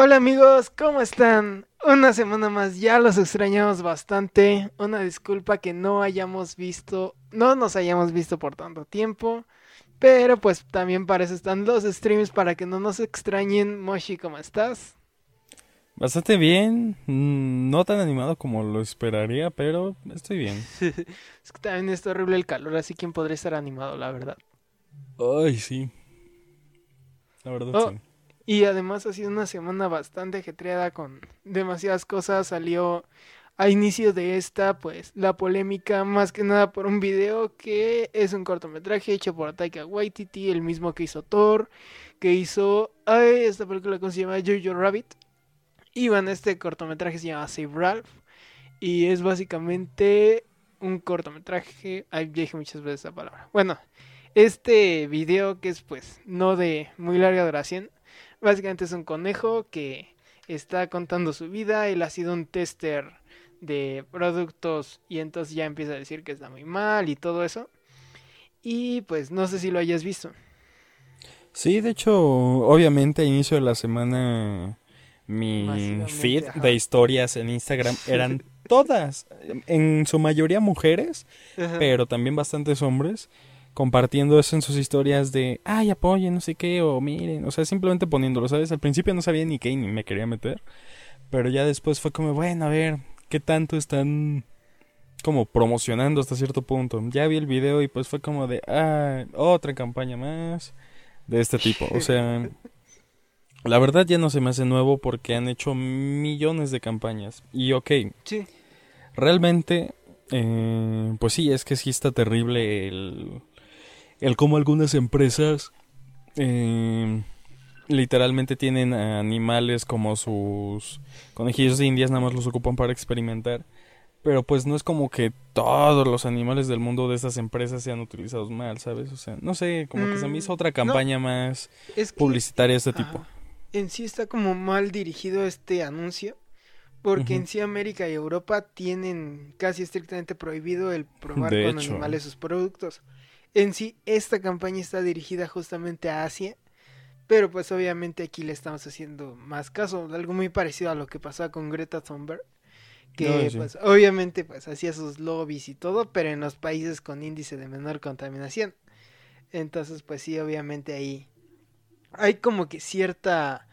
Hola amigos, ¿cómo están? Una semana más, ya los extrañamos bastante. Una disculpa que no hayamos visto, no nos hayamos visto por tanto tiempo. Pero pues también para eso están los streams para que no nos extrañen. Moshi, ¿cómo estás? Bastante bien, mm, no tan animado como lo esperaría, pero estoy bien. es que también está horrible el calor, así que podría estar animado, la verdad. Ay, sí. La verdad, Oh, sí. Y además ha sido una semana bastante ajetreada con demasiadas cosas. Salió a inicio de esta, pues, la polémica más que nada por un video que es un cortometraje hecho por Taika Waititi, el mismo que hizo Thor, que hizo esta película que se llama Jojo Rabbit. Y bueno, este cortometraje se llama Save Ralph. Y es básicamente un cortometraje. Ay, dije muchas veces esa palabra. Bueno, este video que es pues no de muy larga duración. Básicamente es un conejo que está contando su vida. Él ha sido un tester de productos y entonces ya empieza a decir que está muy mal y todo eso. Y pues no sé si lo hayas visto. Sí, de hecho, obviamente a inicio de la semana mi feed ajá. de historias en Instagram eran todas, en su mayoría mujeres, pero también bastantes hombres, compartiendo eso en sus historias de, ay, apoyen, no sé qué, o miren, o sea, simplemente poniéndolo, ¿sabes? Al principio no sabía ni qué, ni me quería meter, pero ya después fue como, bueno, a ver, ¿qué tanto están como promocionando hasta cierto punto? Ya vi el video y pues fue como de, ah, otra campaña más de este tipo, o sea... La verdad ya no se me hace nuevo porque han hecho millones de campañas. Y ok, Sí. Realmente, eh, pues sí, es que sí está terrible el, el cómo algunas empresas eh, literalmente tienen animales como sus conejillos de indias, nada más los ocupan para experimentar. Pero pues no es como que todos los animales del mundo de estas empresas sean utilizados mal, ¿sabes? O sea, no sé, como que se me hizo Mm, otra no. campaña más Es que publicitaria de este tipo. en sí está como mal dirigido este anuncio. Porque en sí América y Europa tienen casi estrictamente prohibido el probar De con hecho. animales sus productos. En sí, esta campaña está dirigida justamente a Asia. Pero pues obviamente aquí le estamos haciendo más caso. Algo muy parecido a lo que pasaba con Greta Thunberg. Que sí. pues obviamente pues hacía sus lobbies y todo, pero en los países con índice de menor contaminación. Entonces pues sí, obviamente ahí hay como que cierta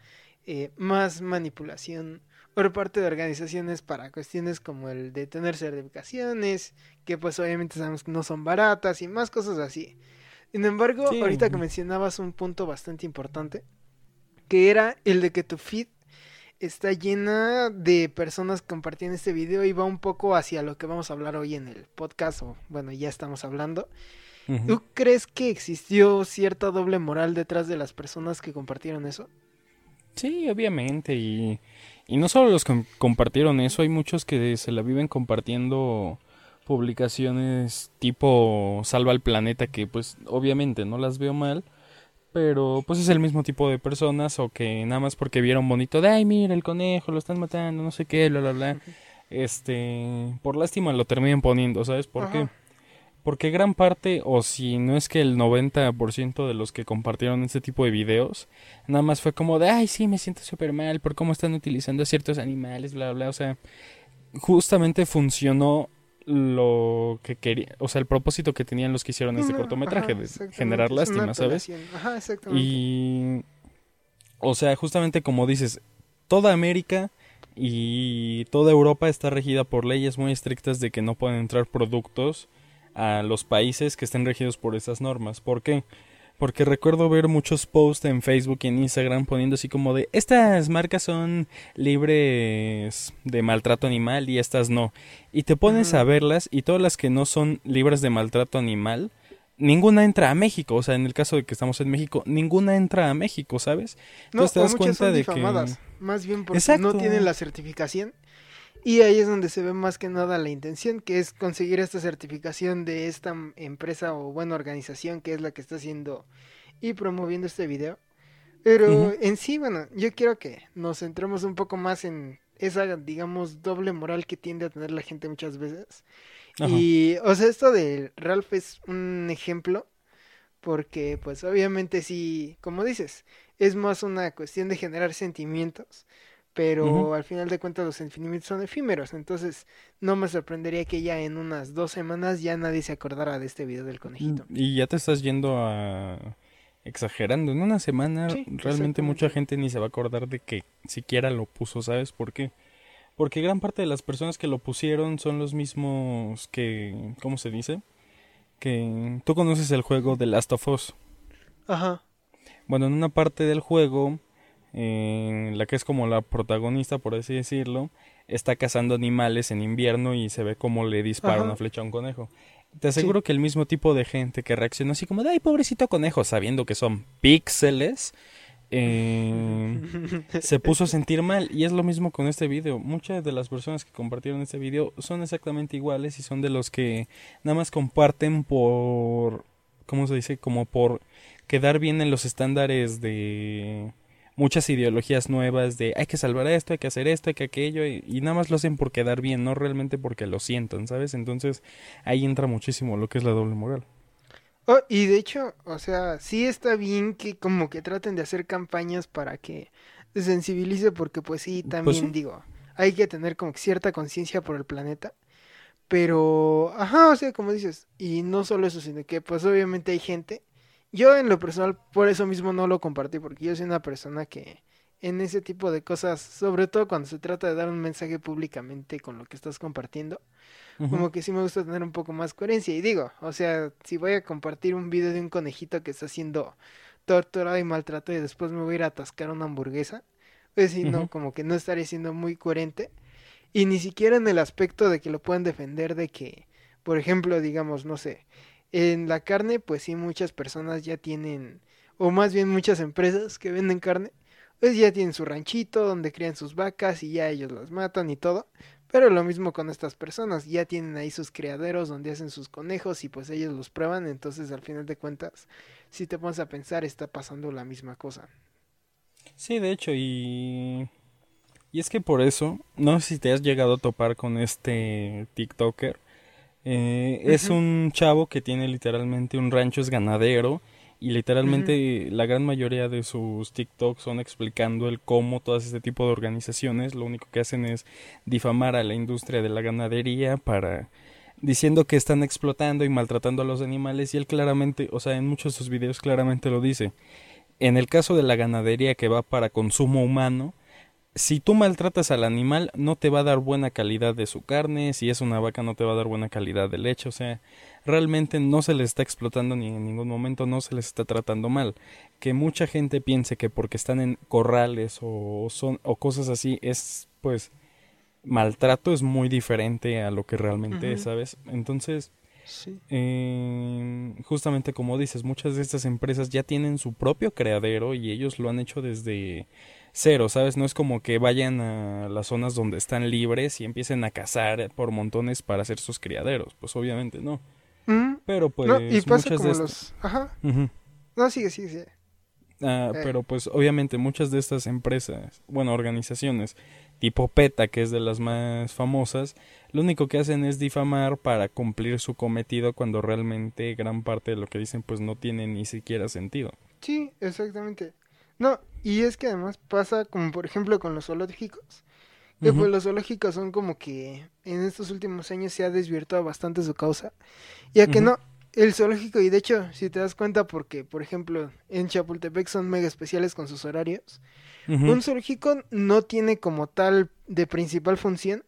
eh, más manipulación por parte de organizaciones para cuestiones como el de tener certificaciones, que pues obviamente sabemos que no son baratas y más cosas así. Sin embargo, Sí. ahorita que mencionabas un punto bastante importante, que era el de que tu feed está llena de personas compartiendo este video y va un poco hacia lo que vamos a hablar hoy en el podcast, o bueno, ya estamos hablando. Ujú. ¿Tú crees que existió cierta doble moral detrás de las personas que compartieron eso? Sí, obviamente. Y, y no solo los que compartieron eso, hay muchos que se la viven compartiendo publicaciones tipo Salva al Planeta, que pues obviamente no las veo mal, pero pues es el mismo tipo de personas o que nada más porque vieron bonito de, ay, mira el conejo, lo están matando, no sé qué, bla, bla, bla. Este, por lástima lo terminan poniendo, ¿sabes por qué? Porque gran parte, o si no es que el 90% de los que compartieron este tipo de videos, nada más fue como de, ay, sí, me siento súper mal por cómo están utilizando a ciertos animales, bla, bla. O sea, justamente funcionó lo que quería, o sea, el propósito que tenían los que hicieron este cortometraje, ajá, de generar lástima, ¿sabes? apelación. Ajá, exactamente. Y, o sea, justamente como dices, toda América y toda Europa está regida por leyes muy estrictas de que no pueden entrar productos a los países que estén regidos por esas normas. ¿Por qué? Porque recuerdo ver muchos posts en Facebook y en Instagram poniendo así como de estas marcas son libres de maltrato animal y estas no. Y te pones a verlas y todas las que no son libres de maltrato animal, ninguna entra a México. O sea, en el caso de que estamos en México, ninguna entra a México, ¿sabes? No, Entonces te o das cuenta son de que... más bien porque Exacto. no tienen la certificación. Y ahí es donde se ve más que nada la intención, que es conseguir esta certificación de esta empresa o buena organización que es la que está haciendo y promoviendo este video. Pero en sí, bueno, yo quiero que nos centremos un poco más en esa, digamos, doble moral que tiende a tener la gente muchas veces. Ajá. Y, o sea, esto de Ralph es un ejemplo porque pues obviamente sí, como dices, es más una cuestión de generar sentimientos, pero al final de cuentas los sentimientos son efímeros, entonces no me sorprendería que ya en unas dos semanas ya nadie se acordara de este video del conejito. Y ya te estás yendo a exagerando, en una semana realmente mucha gente ni se va a acordar de que siquiera lo puso, ¿sabes por qué? Porque gran parte de las personas que lo pusieron son los mismos que, ¿cómo se dice? Que tú conoces el juego de Last of Us. Ajá. Bueno, en una parte del juego, en la que es como la protagonista, por así decirlo, está cazando animales en invierno y se ve como le dispara una flecha a un conejo. Te aseguro que el mismo tipo de gente que reaccionó así como de ay pobrecito conejo, sabiendo que son píxeles, eh, se puso a sentir mal. Y es lo mismo con este video. Muchas de las personas que compartieron este video son exactamente iguales y son de los que nada más comparten por, ¿cómo se dice? Como por quedar bien en los estándares de muchas ideologías nuevas de hay que salvar esto, hay que hacer esto, hay que aquello, y, y, nada más lo hacen por quedar bien, no realmente porque lo sientan, ¿sabes? Entonces ahí entra muchísimo lo que es la doble moral. Oh, y de hecho, o sea, sí está bien que como que traten de hacer campañas para que se sensibilice, porque pues sí, pues también digo, hay que tener como cierta conciencia por el planeta. Pero, ajá, o sea, como dices, y no solo eso, sino que pues obviamente hay gente. Yo en lo personal, por eso mismo no lo compartí, porque yo soy una persona que en ese tipo de cosas, sobre todo cuando se trata de dar un mensaje públicamente con lo que estás compartiendo, como que sí me gusta tener un poco más coherencia. Y digo, o sea, si voy a compartir un video de un conejito que está siendo torturado y maltratado y después me voy a ir a atascar una hamburguesa, pues sí, no, como que no estaré siendo muy coherente. Y ni siquiera en el aspecto de que lo puedan defender de que, por ejemplo, digamos, no sé, en la carne, pues sí, muchas personas ya tienen, o más bien muchas empresas que venden carne, pues ya tienen su ranchito donde crían sus vacas y ya ellos las matan y todo. Pero lo mismo con estas personas, ya tienen ahí sus criaderos donde hacen sus conejos y pues ellos los prueban, entonces al final de cuentas, si te pones a pensar, está pasando la misma cosa. Sí, de hecho, y... Y es que por eso, no sé si te has llegado a topar con este TikToker. Eh, Es un chavo que tiene literalmente un rancho, es ganadero y literalmente la gran mayoría de sus TikToks son explicando el cómo todas este tipo de organizaciones lo único que hacen es difamar a la industria de la ganadería para diciendo que están explotando y maltratando a los animales y él claramente, o sea, en muchos de sus videos claramente lo dice. En el caso de la ganadería que va para consumo humano, si tú maltratas al animal, no te va a dar buena calidad de su carne, si es una vaca no te va a dar buena calidad de leche, o sea, realmente no se les está explotando ni en ningún momento no se les está tratando mal. Que mucha gente piense que porque están en corrales o son o cosas así es pues maltrato es muy diferente a lo que realmente es, ¿sabes? Entonces, Sí. Eh, justamente como dices, muchas de estas empresas ya tienen su propio creadero y ellos lo han hecho desde cero, ¿sabes? No es como que vayan a las zonas donde están libres y empiecen a cazar por montones para hacer sus criaderos. Pues obviamente no. Pero pues y pasa muchas de los... Ajá. No, sigue, sigue, sigue. Ah, eh. Pero pues obviamente muchas de estas empresas, bueno, organizaciones tipo PETA, que es de las más famosas, lo único que hacen es difamar para cumplir su cometido cuando realmente gran parte de lo que dicen pues no tiene ni siquiera sentido. Sí, exactamente. No, y es que además pasa como por ejemplo con los zoológicos. Que pues los zoológicos son como que en estos últimos años se ha desvirtuado bastante su causa. Ya que no, el zoológico, y de hecho, si te das cuenta, porque por ejemplo en Chapultepec son mega especiales con sus horarios, un zoológico no tiene como tal de principal función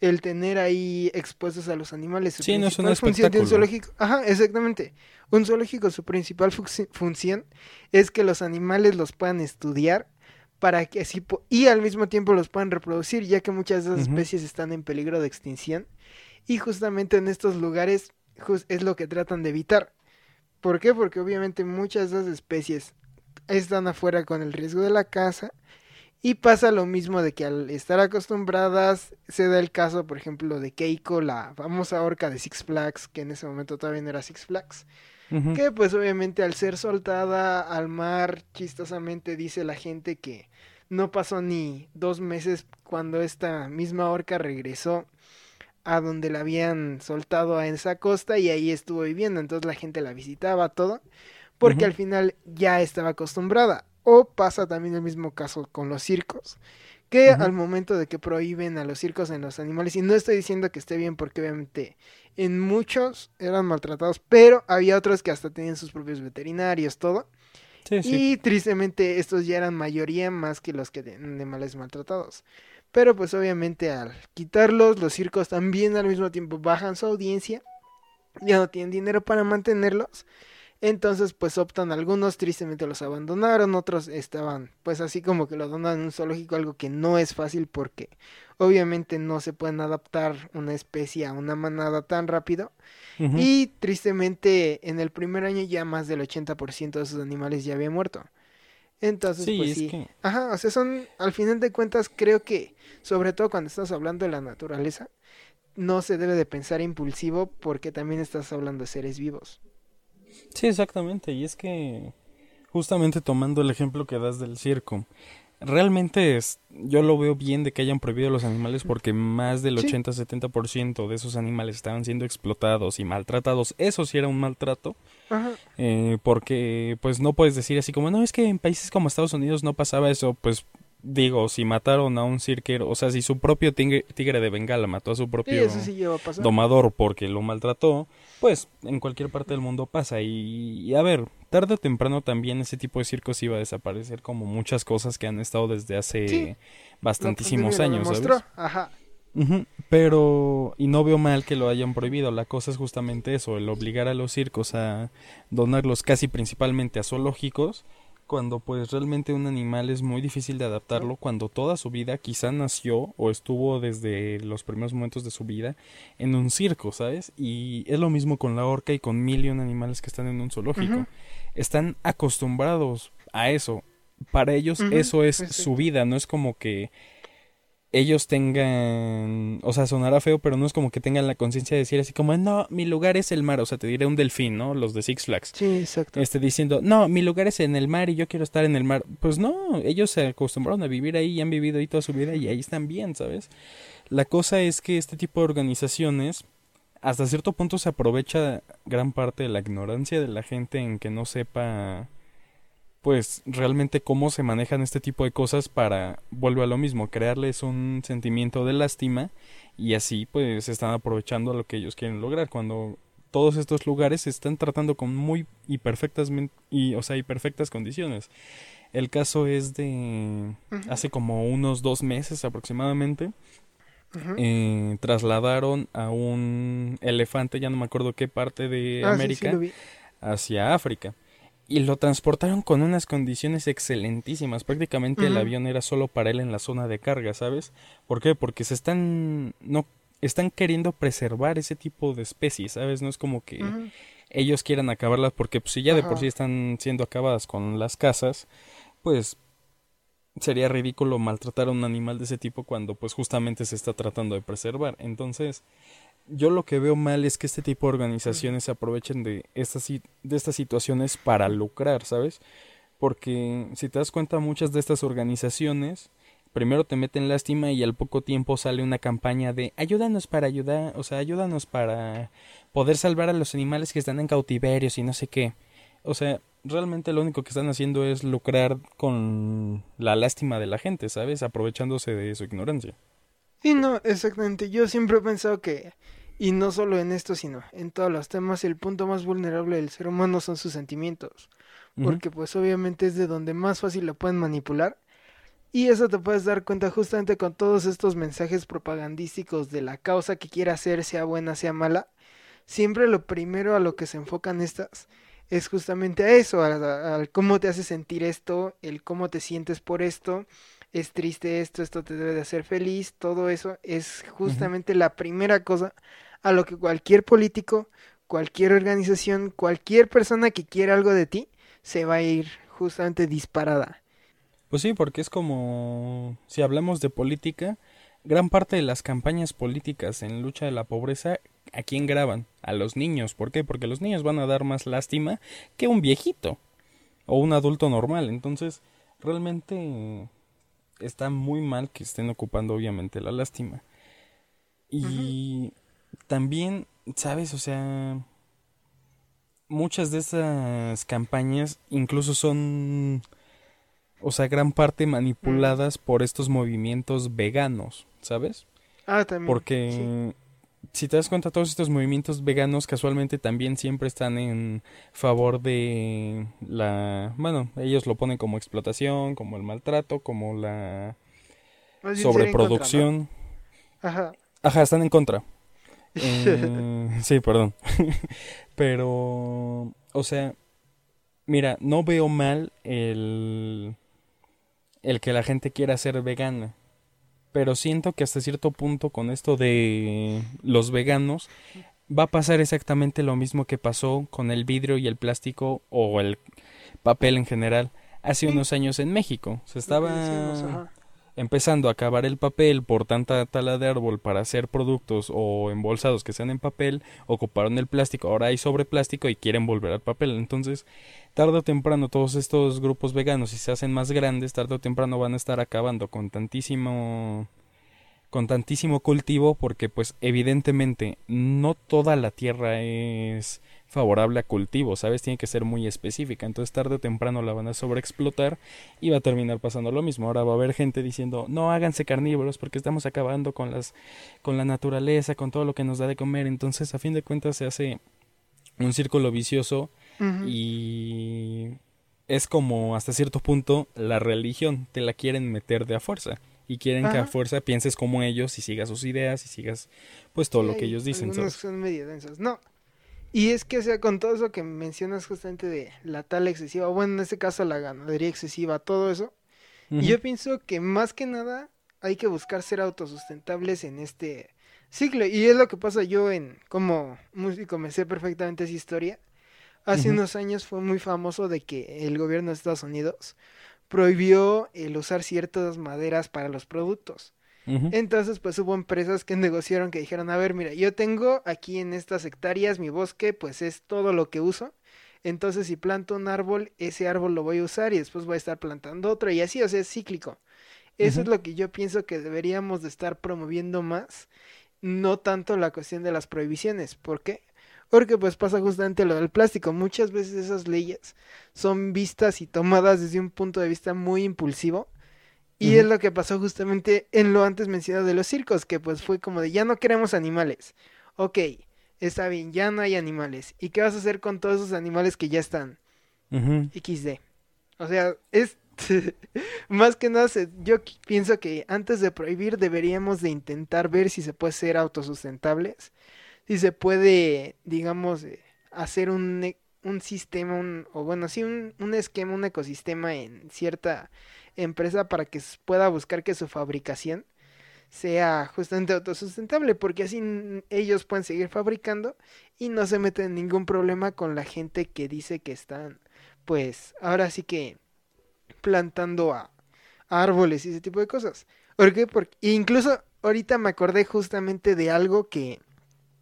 el tener ahí expuestos a los animales. Su sí, no es función de un zoológico. Ajá, exactamente. Un zoológico, su principal función es que los animales los puedan estudiar para que así y al mismo tiempo los puedan reproducir, ya que muchas de esas especies están en peligro de extinción. Y justamente en estos lugares es lo que tratan de evitar. ¿Por qué? Porque obviamente muchas de esas especies están afuera con el riesgo de la caza y pasa lo mismo de que al estar acostumbradas, se da el caso, por ejemplo, de Keiko, la famosa orca de Six Flags, que en ese momento todavía no era Six Flags, que pues obviamente al ser soltada al mar, chistosamente dice la gente que no pasó ni dos meses cuando esta misma orca regresó a donde la habían soltado a esa costa y ahí estuvo viviendo, entonces la gente la visitaba, todo porque al final ya estaba acostumbrada. O pasa también el mismo caso con los circos, que al momento de que prohíben a los circos en los animales, y no estoy diciendo que esté bien porque obviamente en muchos eran maltratados, pero había otros que hasta tenían sus propios veterinarios, todo. Y tristemente estos ya eran mayoría más que los que de animales maltratados. Pero pues obviamente al quitarlos, los circos también al mismo tiempo bajan su audiencia, ya no tienen dinero para mantenerlos entonces, pues optan algunos, tristemente los abandonaron, otros estaban, pues así como que lo donan en un zoológico, algo que no es fácil porque obviamente no se pueden adaptar una especie a una manada tan rápido. Y sí. en el primer año ya más del 80% de esos animales ya había muerto. Entonces, pues sí. Ajá, o sea, son, al final de cuentas, creo que, sobre todo cuando estás hablando de la naturaleza, no se debe de pensar impulsivo porque también estás hablando de seres vivos. Sí, exactamente. Y es que, justamente tomando el ejemplo que das del circo, realmente es, yo lo veo bien de que hayan prohibido los animales porque más del 80-70% de esos animales estaban siendo explotados y maltratados. Eso sí era un maltrato. Eh, porque pues no puedes decir así como, no, es que en países como Estados Unidos no pasaba eso. Pues digo, si mataron a un cirquero, o sea, si su propio tigre, de Bengala mató a su propio domador porque lo maltrató, pues en cualquier parte del mundo pasa. Y, a ver, tarde o temprano también ese tipo de circos iba a desaparecer como muchas cosas que han estado desde hace bastantísimos años. ¿sabes? Ajá. Pero, y no veo mal que lo hayan prohibido, la cosa es justamente eso, el obligar a los circos a donarlos casi principalmente a zoológicos, cuando pues realmente un animal es muy difícil de adaptarlo cuando toda su vida quizá nació o estuvo desde los primeros momentos de su vida en un circo, ¿sabes? Y es lo mismo con la orca y con mil y un animales que están en un zoológico. Están acostumbrados a eso. Para ellos eso es su vida, no es como que ellos tengan, o sea, sonará feo, pero no es como que tengan la conciencia de decir así como, no, mi lugar es el mar, o sea, te diré un delfín, ¿no? Los de Six Flags. Sí, exacto. Este, diciendo, no, mi lugar es en el mar y yo quiero estar en el mar. Pues no, ellos se acostumbraron a vivir ahí y han vivido ahí toda su vida y ahí están bien, ¿sabes? La cosa es que este tipo de organizaciones, hasta cierto punto se aprovecha gran parte de la ignorancia de la gente en que no sepa pues realmente cómo se manejan este tipo de cosas para, vuelvo a lo mismo, crearles un sentimiento de lástima y así pues están aprovechando lo que ellos quieren lograr. Cuando todos estos lugares se están tratando con muy y perfectas y o sea y perfectas condiciones. El caso es de hace como unos dos meses aproximadamente eh, trasladaron a un elefante ya no me acuerdo qué parte de ah, América hacia África y lo transportaron con unas condiciones excelentísimas. Prácticamente el avión era solo para él en la zona de carga, ¿sabes? ¿Por qué? Porque se están no están queriendo preservar ese tipo de especies, ¿sabes? No es como que ellos quieran acabarlas porque pues, si ya de por sí están siendo acabadas con las casas, pues sería ridículo maltratar a un animal de ese tipo cuando pues justamente se está tratando de preservar. Entonces, yo lo que veo mal es que este tipo de organizaciones se aprovechen de estas, de estas situaciones para lucrar, ¿sabes? Porque si te das cuenta, muchas de estas organizaciones primero te meten lástima y al poco tiempo sale una campaña de ayúdanos para ayudar, o sea, ayúdanos para poder salvar a los animales que están en cautiverios y no sé qué. O sea, realmente lo único que están haciendo es lucrar con la lástima de la gente, ¿sabes? Aprovechándose de su ignorancia. Sí, no, exactamente. Yo siempre he pensado que, y no solo en esto, sino en todos los temas, el punto más vulnerable del ser humano son sus sentimientos. Porque pues obviamente es de donde más fácil lo pueden manipular. Y eso te puedes dar cuenta justamente con todos estos mensajes propagandísticos de la causa que quiera hacer, sea buena, sea mala. Siempre lo primero a lo que se enfocan estas es justamente a eso, al cómo te hace sentir esto, el cómo te sientes por esto, es triste esto, esto te debe de hacer feliz, todo eso es justamente la primera cosa a lo que cualquier político, cualquier organización, cualquier persona que quiera algo de ti, se va a ir justamente disparada. Pues sí, porque es como si hablamos de política, gran parte de las campañas políticas en lucha de la pobreza, ¿a quién graban? A los niños. ¿Por qué? Porque los niños van a dar más lástima que un viejito o un adulto normal. Entonces, realmente está muy mal que estén ocupando obviamente la lástima. Y también, ¿sabes? O sea, muchas de esas campañas incluso son, o sea, gran parte manipuladas por estos movimientos veganos, ¿sabes? Ah, también. Porque si te das cuenta, todos estos movimientos veganos casualmente también siempre están en favor de la... Bueno, ellos lo ponen como explotación, como el maltrato, como la sobreproducción. Ajá. Ajá, están en contra. Eh, sí, perdón. Pero, o sea, mira, no veo mal el, el que la gente quiera ser vegana. Pero siento que hasta cierto punto con esto de los veganos va a pasar exactamente lo mismo que pasó con el vidrio y el plástico o el papel en general hace unos años en México. Se estaba empezando a acabar el papel por tanta tala de árbol para hacer productos o embolsados que sean en papel, ocuparon el plástico, ahora hay sobre plástico y quieren volver al papel. Entonces, tarde o temprano todos estos grupos veganos, si se hacen más grandes, tarde o temprano van a estar acabando con tantísimo con tantísimo cultivo porque pues evidentemente no toda la tierra es favorable a cultivo, ¿sabes? Tiene que ser muy específica, entonces tarde o temprano la van a sobreexplotar y va a terminar pasando lo mismo. Ahora va a haber gente diciendo, "No háganse carnívoros porque estamos acabando con las con la naturaleza, con todo lo que nos da de comer." Entonces, a fin de cuentas se hace un círculo vicioso y es como hasta cierto punto la religión te la quieren meter de a fuerza y quieren que a fuerza pienses como ellos y sigas sus ideas y sigas pues todo lo que ellos dicen. son medio densos. No, y es que, o sea, con todo eso que mencionas justamente de la tala excesiva, bueno, en este caso la ganadería excesiva, todo eso, y yo pienso que más que nada hay que buscar ser autosustentables en este ciclo. Y es lo que pasa yo en, como músico, me sé perfectamente esa historia. Hace unos años fue muy famoso de que el gobierno de Estados Unidos prohibió el usar ciertas maderas para los productos. Entonces, pues hubo empresas que negociaron que dijeron, a ver, mira, yo tengo aquí en estas hectáreas mi bosque, pues es todo lo que uso. Entonces, si planto un árbol, ese árbol lo voy a usar y después voy a estar plantando otro y así, o sea, es cíclico. Eso es lo que yo pienso que deberíamos de estar promoviendo más, no tanto la cuestión de las prohibiciones. ¿Por qué? Porque pues pasa justamente lo del plástico. Muchas veces esas leyes son vistas y tomadas desde un punto de vista muy impulsivo y es lo que pasó justamente en lo antes mencionado de los circos, que pues fue como de ya no queremos animales. Ok, está bien, ya no hay animales. ¿Y qué vas a hacer con todos esos animales que ya están? XD. O sea, es más que nada, yo pienso que antes de prohibir deberíamos de intentar ver si se puede ser autosustentables, si se puede, digamos, eh, hacer un, e, un sistema, un, o bueno, sí, un, un esquema, un ecosistema en cierta empresa para que pueda buscar que su fabricación sea justamente autosustentable, porque así ellos pueden seguir fabricando y no se meten en ningún problema con la gente que dice que están, pues, ahora sí que plantando a, árboles y ese tipo de cosas. Porque, porque incluso ahorita me acordé justamente de algo que,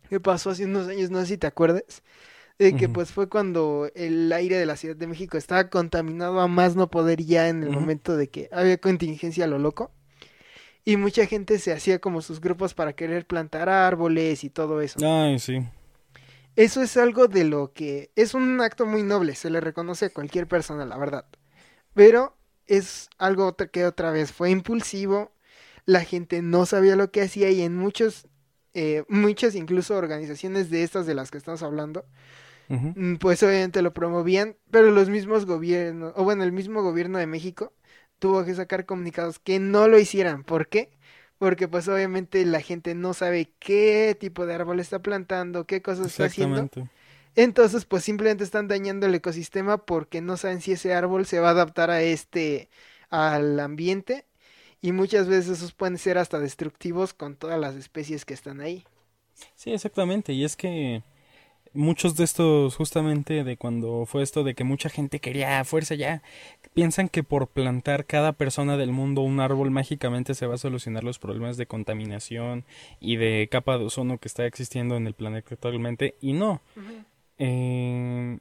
que pasó hace unos años, no sé si te acuerdas, de que pues fue cuando el aire de la Ciudad de México estaba contaminado a más no poder ya en el momento de que había contingencia a lo loco. Y mucha gente se hacía como sus grupos para querer plantar árboles y todo eso. Ay, sí. Eso es algo de lo que es un acto muy noble, se le reconoce a cualquier persona, la verdad. Pero es algo que otra vez fue impulsivo, la gente no sabía lo que hacía y en muchos, eh, muchas incluso organizaciones de estas de las que estamos hablando, Mm, pues obviamente lo promovían, pero los mismos gobiernos, o bueno, el mismo gobierno de México tuvo que sacar comunicados que no lo hicieran. ¿Por qué? Porque pues obviamente la gente no sabe qué tipo de árbol está plantando, qué cosas está haciendo. Entonces pues simplemente están dañando el ecosistema porque no saben si ese árbol se va a adaptar a este, al ambiente. Y muchas veces esos pueden ser hasta destructivos con todas las especies que están ahí. Sí, exactamente. Y es que muchos de estos, justamente de cuando fue esto de que mucha gente quería fuerza ya, piensan que por plantar cada persona del mundo un árbol mágicamente se va a solucionar los problemas de contaminación y de capa de ozono que está existiendo en el planeta actualmente. Y no. eh,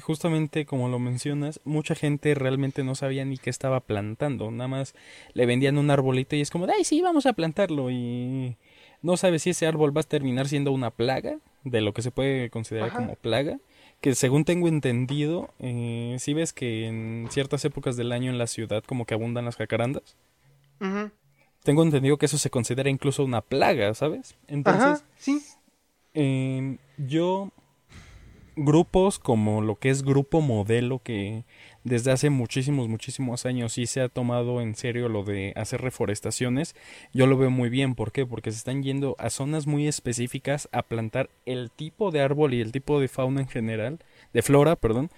justamente como lo mencionas, mucha gente realmente no sabía ni qué estaba plantando. Nada más le vendían un arbolito y es como, ay, sí, vamos a plantarlo. Y no sabe si ese árbol va a terminar siendo una plaga de lo que se puede considerar como plaga, que según tengo entendido, eh, si ves que en ciertas épocas del año en la ciudad como que abundan las jacarandas. Tengo entendido que eso se considera incluso una plaga, ¿sabes? Entonces, sí. Em, yo grupos como lo que es Grupo Modelo, que desde hace muchísimos, muchísimos años sí se ha tomado en serio lo de hacer reforestaciones, yo lo veo muy bien. ¿Por qué? Porque se están yendo a zonas muy específicas a plantar el tipo de árbol y el tipo de fauna en general, de flora, perdón,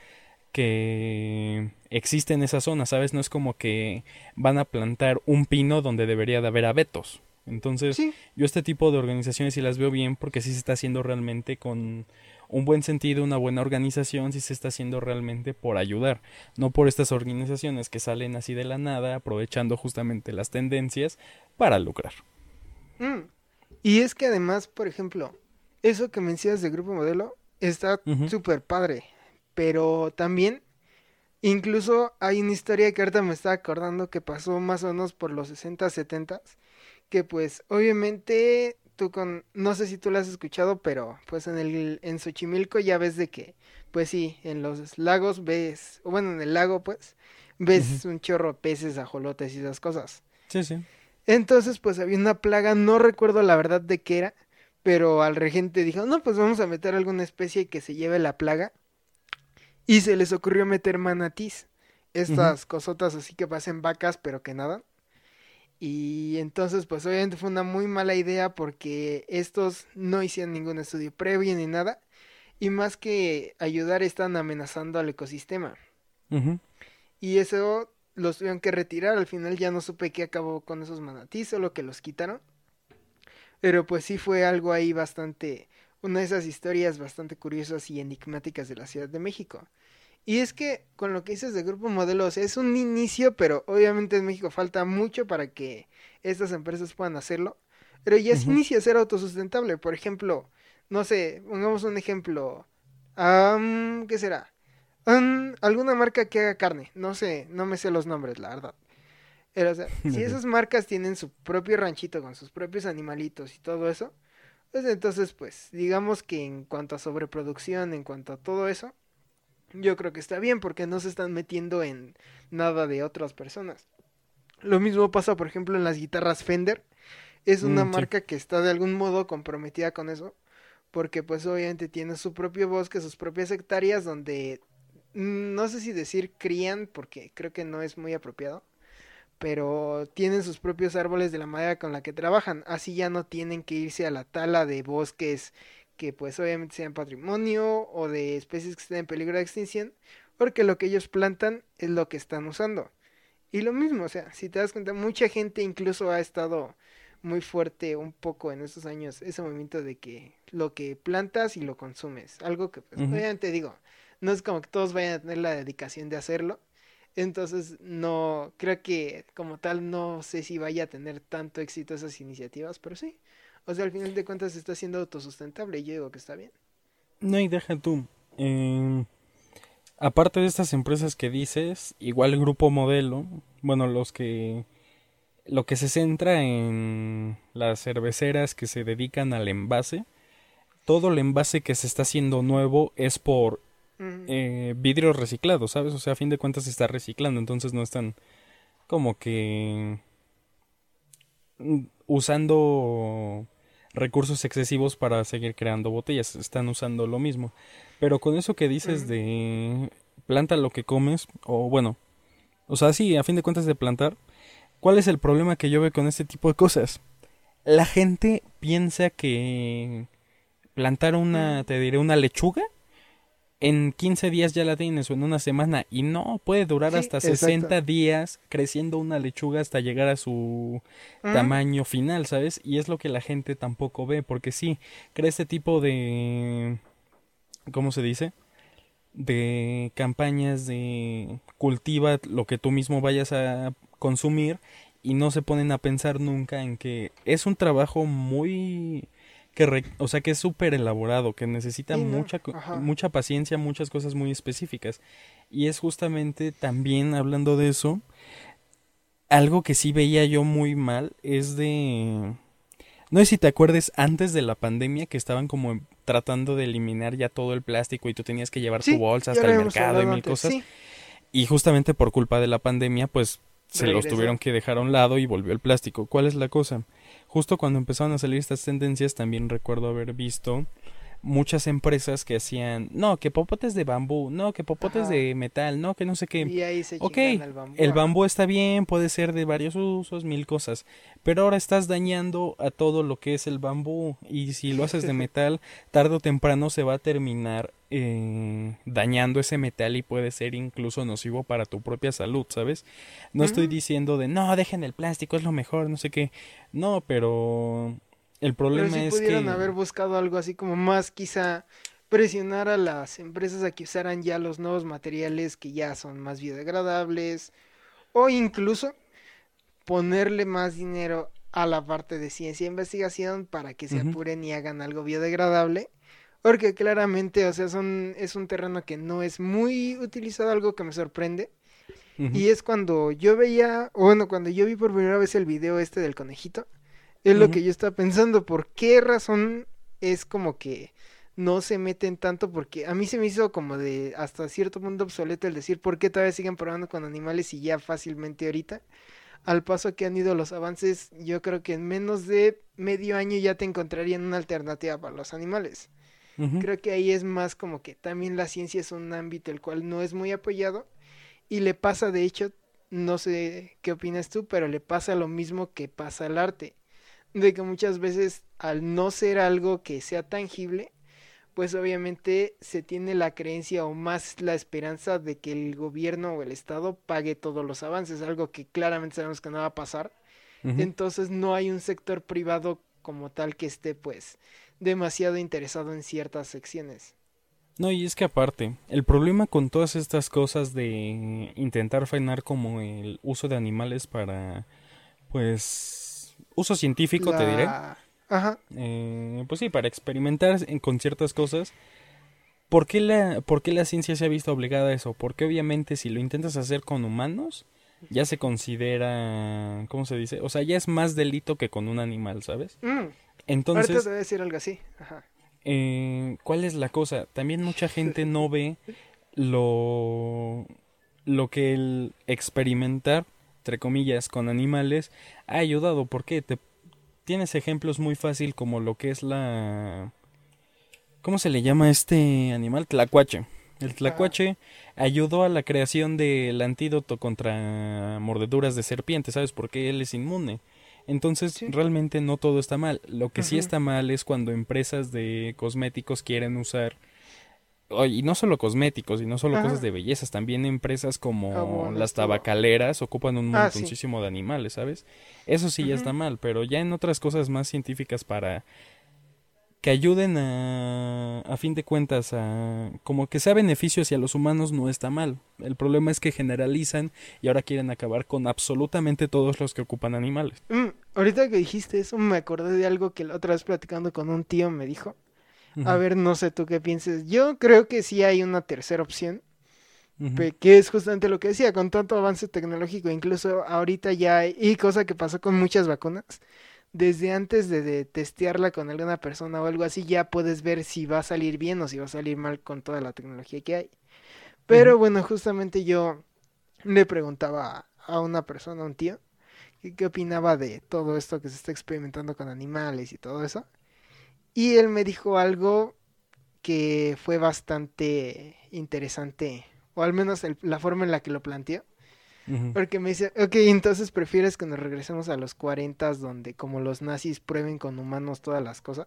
que existe en esa zona, ¿sabes? No es como que van a plantar un pino donde debería de haber abetos. Entonces, yo este tipo de organizaciones sí las veo bien porque sí se está haciendo realmente con un buen sentido, una buena organización, sí se está haciendo realmente por ayudar, no por estas organizaciones que salen así de la nada, aprovechando justamente las tendencias para lucrar. Mm. Y es que además, por ejemplo, eso que mencionas de Grupo Modelo está súper padre, pero también incluso hay una historia que ahorita me está acordando que pasó más o menos por los 60, 70 que pues obviamente tú con, no sé si tú lo has escuchado, pero pues en el, en Xochimilco ya ves de que, pues sí, en los lagos ves, o bueno, en el lago pues, ves un chorro de peces, ajolotes y esas cosas. Sí, sí. Entonces pues había una plaga, no recuerdo la verdad de qué era, pero al regente dijo, no, pues vamos a meter alguna especie que se lleve la plaga. Y se les ocurrió meter manatís, estas cosotas así que pasen vacas pero que nadan. Y entonces, pues obviamente fue una muy mala idea porque estos no hicieron ningún estudio previo ni nada. Y más que ayudar, están amenazando al ecosistema. Y eso los tuvieron que retirar. Al final ya no supe qué acabó con esos manatís, solo que los quitaron. Pero pues sí fue algo ahí bastante, una de esas historias bastante curiosas y enigmáticas de la Ciudad de México. Y es que con lo que dices de Grupo Modelos es un inicio, pero obviamente en México falta mucho para que estas empresas puedan hacerlo. Pero ya se inicia a ser autosustentable. Por ejemplo, no sé, pongamos un ejemplo. ¿Qué será? alguna marca que haga carne. No sé, no me sé los nombres, la verdad. Pero, o sea, si esas marcas tienen su propio ranchito con sus propios animalitos y todo eso, pues entonces, pues, digamos que en cuanto a sobreproducción, en cuanto a todo eso, yo creo que está bien porque no se están metiendo en nada de otras personas. Lo mismo pasa, por ejemplo, en las guitarras Fender. Es una mm, marca que está de algún modo comprometida con eso, porque pues obviamente tiene su propio bosque, sus propias hectáreas donde mm, no sé si decir crían, porque creo que no es muy apropiado, pero tienen sus propios árboles de la madera con la que trabajan, así ya no tienen que irse a la tala de bosques que pues obviamente sean patrimonio o de especies que estén en peligro de extinción, porque lo que ellos plantan es lo que están usando. Y lo mismo, o sea, si te das cuenta, mucha gente incluso ha estado muy fuerte un poco en estos años ese movimiento de que lo que plantas y lo consumes, algo que pues, obviamente digo, no es como que todos vayan a tener la dedicación de hacerlo, entonces no, creo que como tal no sé si vaya a tener tanto éxito esas iniciativas, pero sí, o sea, al final de cuentas está siendo autosustentable y yo digo que está bien. No, y deja tú. Em, aparte de estas empresas que dices, igual el grupo modelo, bueno, los que lo que se centra en las cerveceras que se dedican al envase, todo el envase que se está haciendo nuevo es por eh, vidrio reciclado, ¿sabes? O sea, a fin de cuentas se está reciclando, entonces no están como que usando recursos excesivos para seguir creando botellas, están usando lo mismo. Pero con eso que dices de planta lo que comes, o bueno, o sea, sí, a fin de cuentas de plantar, ¿cuál es el problema que yo veo con este tipo de cosas? La gente piensa que plantar una, te diré, una lechuga en 15 días ya la tienes o en una semana y no puede durar hasta 60 días creciendo una lechuga hasta llegar a su tamaño final, ¿sabes? Y es lo que la gente tampoco ve porque sí, crea este tipo de ¿cómo se dice? de campañas de cultiva lo que tú mismo vayas a consumir y no se ponen a pensar nunca en que es un trabajo muy que o sea que es súper elaborado, que necesita mucha, mucha paciencia, muchas cosas muy específicas. Y es justamente también hablando de eso, algo que sí veía yo muy mal es de No sé si te acuerdes antes de la pandemia que estaban como tratando de eliminar ya todo el plástico y tú tenías que llevar tu bolsa hasta el mercado y mil cosas. Y justamente por culpa de la pandemia, pues se los tuvieron que dejar a un lado y volvió el plástico. ¿Cuál es la cosa? Justo cuando empezaron a salir estas tendencias, también recuerdo haber visto muchas empresas que hacían, no, que popotes de bambú, no, que popotes de metal, no, que no sé qué. Y ahí se ok, el bambú. el bambú está bien, puede ser de varios usos, mil cosas, pero ahora estás dañando a todo lo que es el bambú y si lo haces de metal, tarde o temprano se va a terminar eh, dañando ese metal y puede ser incluso nocivo para tu propia salud, ¿sabes? No estoy diciendo de, no, dejen el plástico, es lo mejor, no sé qué, no, pero el problema Pero si pudieran haber buscado algo así como más quizá presionar a las empresas a que usaran ya los nuevos materiales que ya son más biodegradables o incluso ponerle más dinero a la parte de ciencia e investigación para que se apuren y hagan algo biodegradable porque claramente o sea son es un terreno que no es muy utilizado algo que me sorprende y es cuando yo veía bueno cuando yo vi por primera vez el video este del conejito es lo que yo estaba pensando. ¿Por qué razón es como que no se meten tanto? Porque a mí se me hizo como de hasta cierto punto obsoleto el decir por qué todavía siguen probando con animales y ya fácilmente ahorita. Al paso que han ido los avances, yo creo que en menos de medio año ya te encontrarían una alternativa para los animales. Creo que ahí es más como que también la ciencia es un ámbito el cual no es muy apoyado y le pasa de hecho, no sé qué opinas tú, pero le pasa lo mismo que pasa al arte de que muchas veces al no ser algo que sea tangible, pues obviamente se tiene la creencia o más la esperanza de que el gobierno o el Estado pague todos los avances, algo que claramente sabemos que no va a pasar. Entonces no hay un sector privado como tal que esté pues demasiado interesado en ciertas secciones. No, y es que aparte, el problema con todas estas cosas de intentar frenar como el uso de animales para pues uso científico, te diré. Ajá. Eh, pues sí, para experimentar con ciertas cosas. ¿Por qué, la, ¿Por qué la ciencia se ha visto obligada a eso? Porque obviamente si lo intentas hacer con humanos, ya se considera, ¿cómo se dice? O sea, ya es más delito que con un animal, ¿sabes? Mm. Entonces... Ahorita te voy a decir algo así. Ajá. Eh, ¿Cuál es la cosa? También mucha gente no ve lo, lo que el experimentar entre comillas, con animales, ha ayudado. porque Te tienes ejemplos muy fácil como lo que es la... ¿Cómo se le llama este animal? Tlacuache. El tlacuache ayudó a la creación del antídoto contra mordeduras de serpiente, ¿sabes? Porque él es inmune. Entonces, realmente no todo está mal. Lo que sí está mal es cuando empresas de cosméticos quieren usar y no solo cosméticos y no solo cosas de bellezas, también empresas como las tabacaleras ocupan un ah, montoncísimo de animales, ¿sabes? Eso sí ya está mal, pero ya en otras cosas más científicas para que ayuden a, a fin de cuentas, a como que sea beneficio hacia los humanos no está mal. El problema es que generalizan y ahora quieren acabar con absolutamente todos los que ocupan animales. Mm, ahorita que dijiste eso me acordé de algo que la otra vez platicando con un tío me dijo a ver, no sé tú qué pienses. Yo creo que sí hay una tercera opción, que es justamente lo que decía, con tanto avance tecnológico, incluso ahorita ya hay, y cosa que pasó con muchas vacunas, desde antes de, testearla con alguna persona o algo así, ya puedes ver si va a salir bien o si va a salir mal con toda la tecnología que hay. Pero bueno, justamente yo le preguntaba a una persona, a un tío, qué opinaba de todo esto que se está experimentando con animales y todo eso. Y él me dijo algo que fue bastante interesante, o al menos la forma en la que lo planteó. Porque me dice, ok, entonces prefieres que nos regresemos a los 40 donde como los nazis prueben con humanos todas las cosas.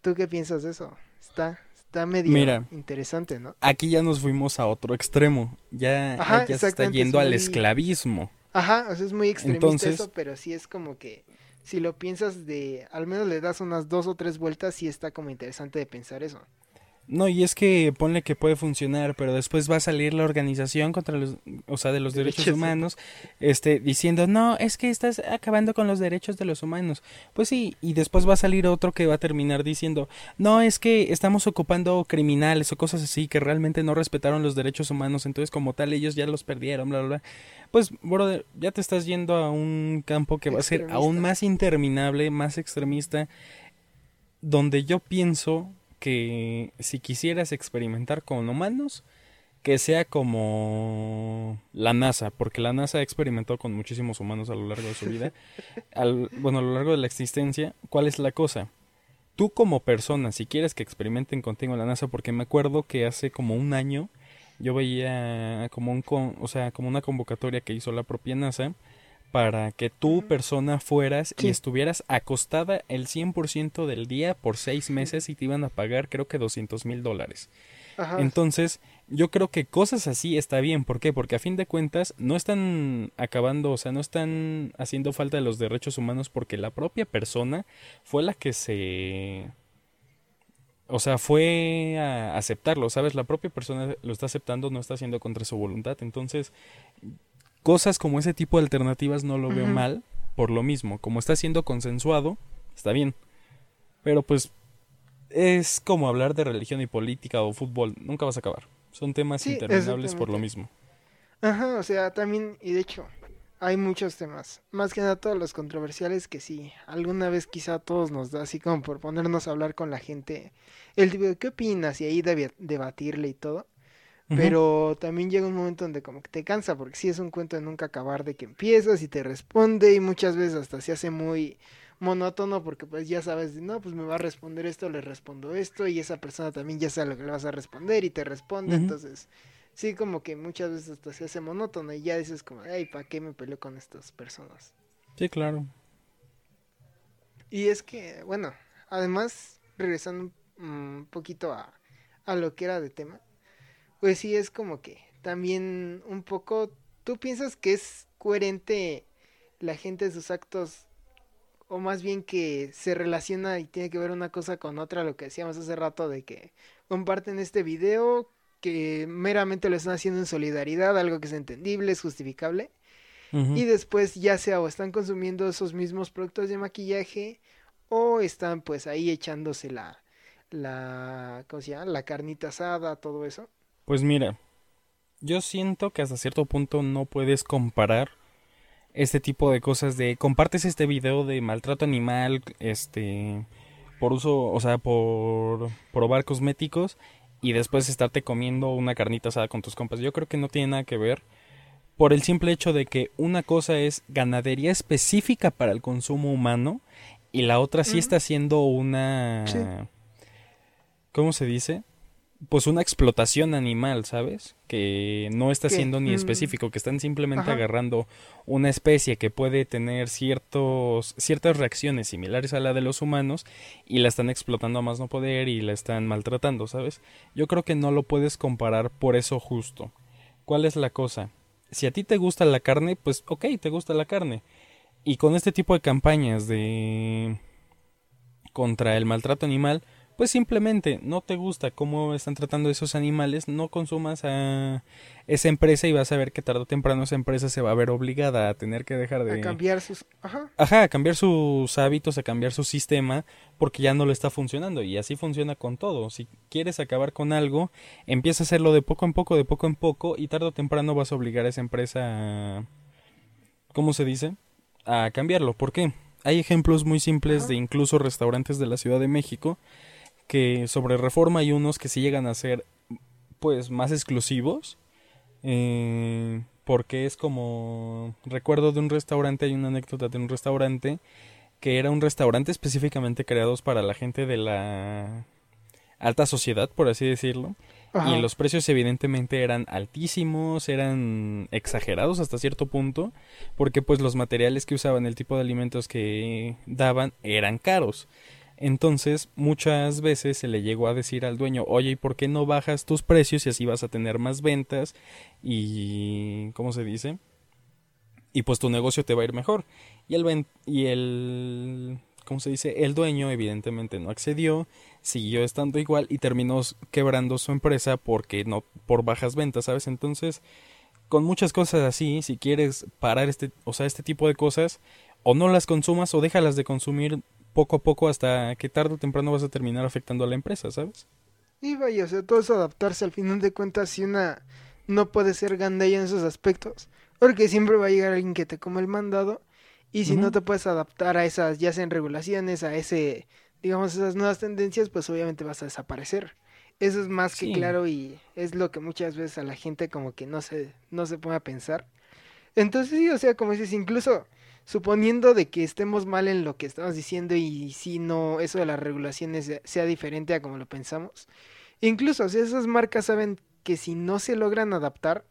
¿Tú qué piensas de eso? Está, está medio interesante, ¿no? Aquí ya nos fuimos a otro extremo. Ya, ya se está yendo al esclavismo. Ajá, o sea, es muy extremista eso, pero sí es como que si lo piensas de, al menos le das unas dos o tres vueltas, sí está como interesante de pensar eso. No, y es que ponle que puede funcionar, pero después va a salir la organización contra los, o sea, de los derechos, humanos, este, diciendo, no, es que estás acabando con los derechos de los humanos. Pues sí, y después va a salir otro que va a terminar diciendo, no, es que estamos ocupando criminales o cosas así que realmente no respetaron los derechos humanos, entonces como tal ellos ya los perdieron, bla, bla, bla. Pues, brother, ya te estás yendo a un campo que va a ser aún más interminable, más extremista, donde yo pienso que si quisieras experimentar con humanos, que sea como la NASA, porque la NASA ha experimentado con muchísimos humanos a lo largo de su vida, al, bueno, a lo largo de la existencia, ¿cuál es la cosa? Tú como persona, si quieres que experimenten contigo en la NASA, porque me acuerdo que hace como un año yo veía como un, o sea, como una convocatoria que hizo la propia NASA, para que tú, persona, fueras y estuvieras acostada el 100% del día por seis meses y te iban a pagar creo que 200 mil dólares. Entonces, yo creo que cosas así está bien. ¿Por qué? Porque a fin de cuentas no están acabando, o sea, no están haciendo falta de los derechos humanos porque la propia persona fue la que se... O sea, fue a aceptarlo, ¿sabes? La propia persona lo está aceptando, no está haciendo contra su voluntad. Entonces, cosas como ese tipo de alternativas no lo veo mal por lo mismo. Como está siendo consensuado, está bien. Pero pues es como hablar de religión y política o fútbol. Nunca vas a acabar. Son temas interminables por lo mismo. Ajá, o sea, también, y de hecho, hay muchos temas. Más que nada todos los controversiales que sí, alguna vez quizá todos nos da así como por ponernos a hablar con la gente. El tipo, ¿qué opinas? Y ahí debatirle y todo. Pero también llega un momento donde como que te cansa, porque sí es un cuento de nunca acabar de que empiezas y te responde y muchas veces hasta se hace muy monótono porque pues ya sabes, no, pues me va a responder esto, le respondo esto y esa persona también ya sabe lo que le vas a responder y te responde, entonces sí como que muchas veces hasta se hace monótono y ya dices como, ay, ¿para qué me peleo con estas personas? Sí, claro. Y es que, bueno, además, regresando un poquito a, a lo que era de tema, pues sí es como que también un poco, ¿tú piensas que es coherente la gente de sus actos o más bien que se relaciona y tiene que ver una cosa con otra, lo que decíamos hace rato de que comparten este video que meramente lo están haciendo en solidaridad, algo que es entendible, es justificable, y después ya sea o están consumiendo esos mismos productos de maquillaje o están pues ahí echándose la, la, ¿cómo se llama? La carnita asada, todo eso. Pues mira, yo siento que hasta cierto punto no puedes comparar este tipo de cosas de compartes este video de maltrato animal, este por uso, o sea, por probar cosméticos y después estarte comiendo una carnita asada con tus compas. Yo creo que no tiene nada que ver por el simple hecho de que una cosa es ganadería específica para el consumo humano y la otra sí está siendo una ¿cómo se dice? Pues una explotación animal, ¿sabes? Que no está siendo ni mm. específico, que están simplemente agarrando una especie que puede tener ciertos, ciertas reacciones similares a la de los humanos y la están explotando a más no poder y la están maltratando, ¿sabes? Yo creo que no lo puedes comparar por eso justo. ¿Cuál es la cosa? Si a ti te gusta la carne, pues ok, te gusta la carne. Y con este tipo de campañas de contra el maltrato animal, pues simplemente no te gusta cómo están tratando esos animales, no consumas a esa empresa y vas a ver que tarde o temprano esa empresa se va a ver obligada a tener que dejar de... A cambiar sus... Ajá. Ajá, a cambiar sus hábitos, a cambiar su sistema, porque ya no le está funcionando. Y así funciona con todo. Si quieres acabar con algo, empieza a hacerlo de poco en poco, de poco en poco, y tarde o temprano vas a obligar a esa empresa a... ¿Cómo se dice? A cambiarlo. ¿Por qué? Hay ejemplos muy simples de incluso restaurantes de la Ciudad de México que sobre Reforma hay unos que sí llegan a ser pues más exclusivos. Eh, porque es como recuerdo de un restaurante, hay una anécdota de un restaurante que era un restaurante específicamente creados para la gente de la alta sociedad, por así decirlo. Y los precios evidentemente eran altísimos, eran exagerados hasta cierto punto, porque pues los materiales que usaban, el tipo de alimentos que daban eran caros. Entonces, muchas veces se le llegó a decir al dueño, oye, ¿y por qué no bajas tus precios y así vas a tener más ventas? Y, ¿cómo se dice? Y pues tu negocio te va a ir mejor. Y el, y el ¿cómo se dice? El dueño evidentemente no accedió, siguió estando igual y terminó quebrando su empresa porque no por bajas ventas, ¿sabes? Entonces, con muchas cosas así, si quieres parar este, o sea, este tipo de cosas, o no las consumas o déjalas de consumir poco a poco hasta que tarde o temprano vas a terminar afectando a la empresa, ¿sabes? Y vaya, o sea, todo es adaptarse al final de cuentas si una no puede ser gandalla en esos aspectos, porque siempre va a llegar alguien que te come el mandado y si no te puedes adaptar a esas, ya sean regulaciones, a ese, digamos, esas nuevas tendencias, pues obviamente vas a desaparecer. Eso es más que claro y es lo que muchas veces a la gente como que no se, no se pone a pensar. Entonces sí, o sea, como dices, incluso suponiendo de que estemos mal en lo que estamos diciendo y si no, eso de las regulaciones sea diferente a como lo pensamos. Incluso si esas marcas saben que si no se logran adaptar,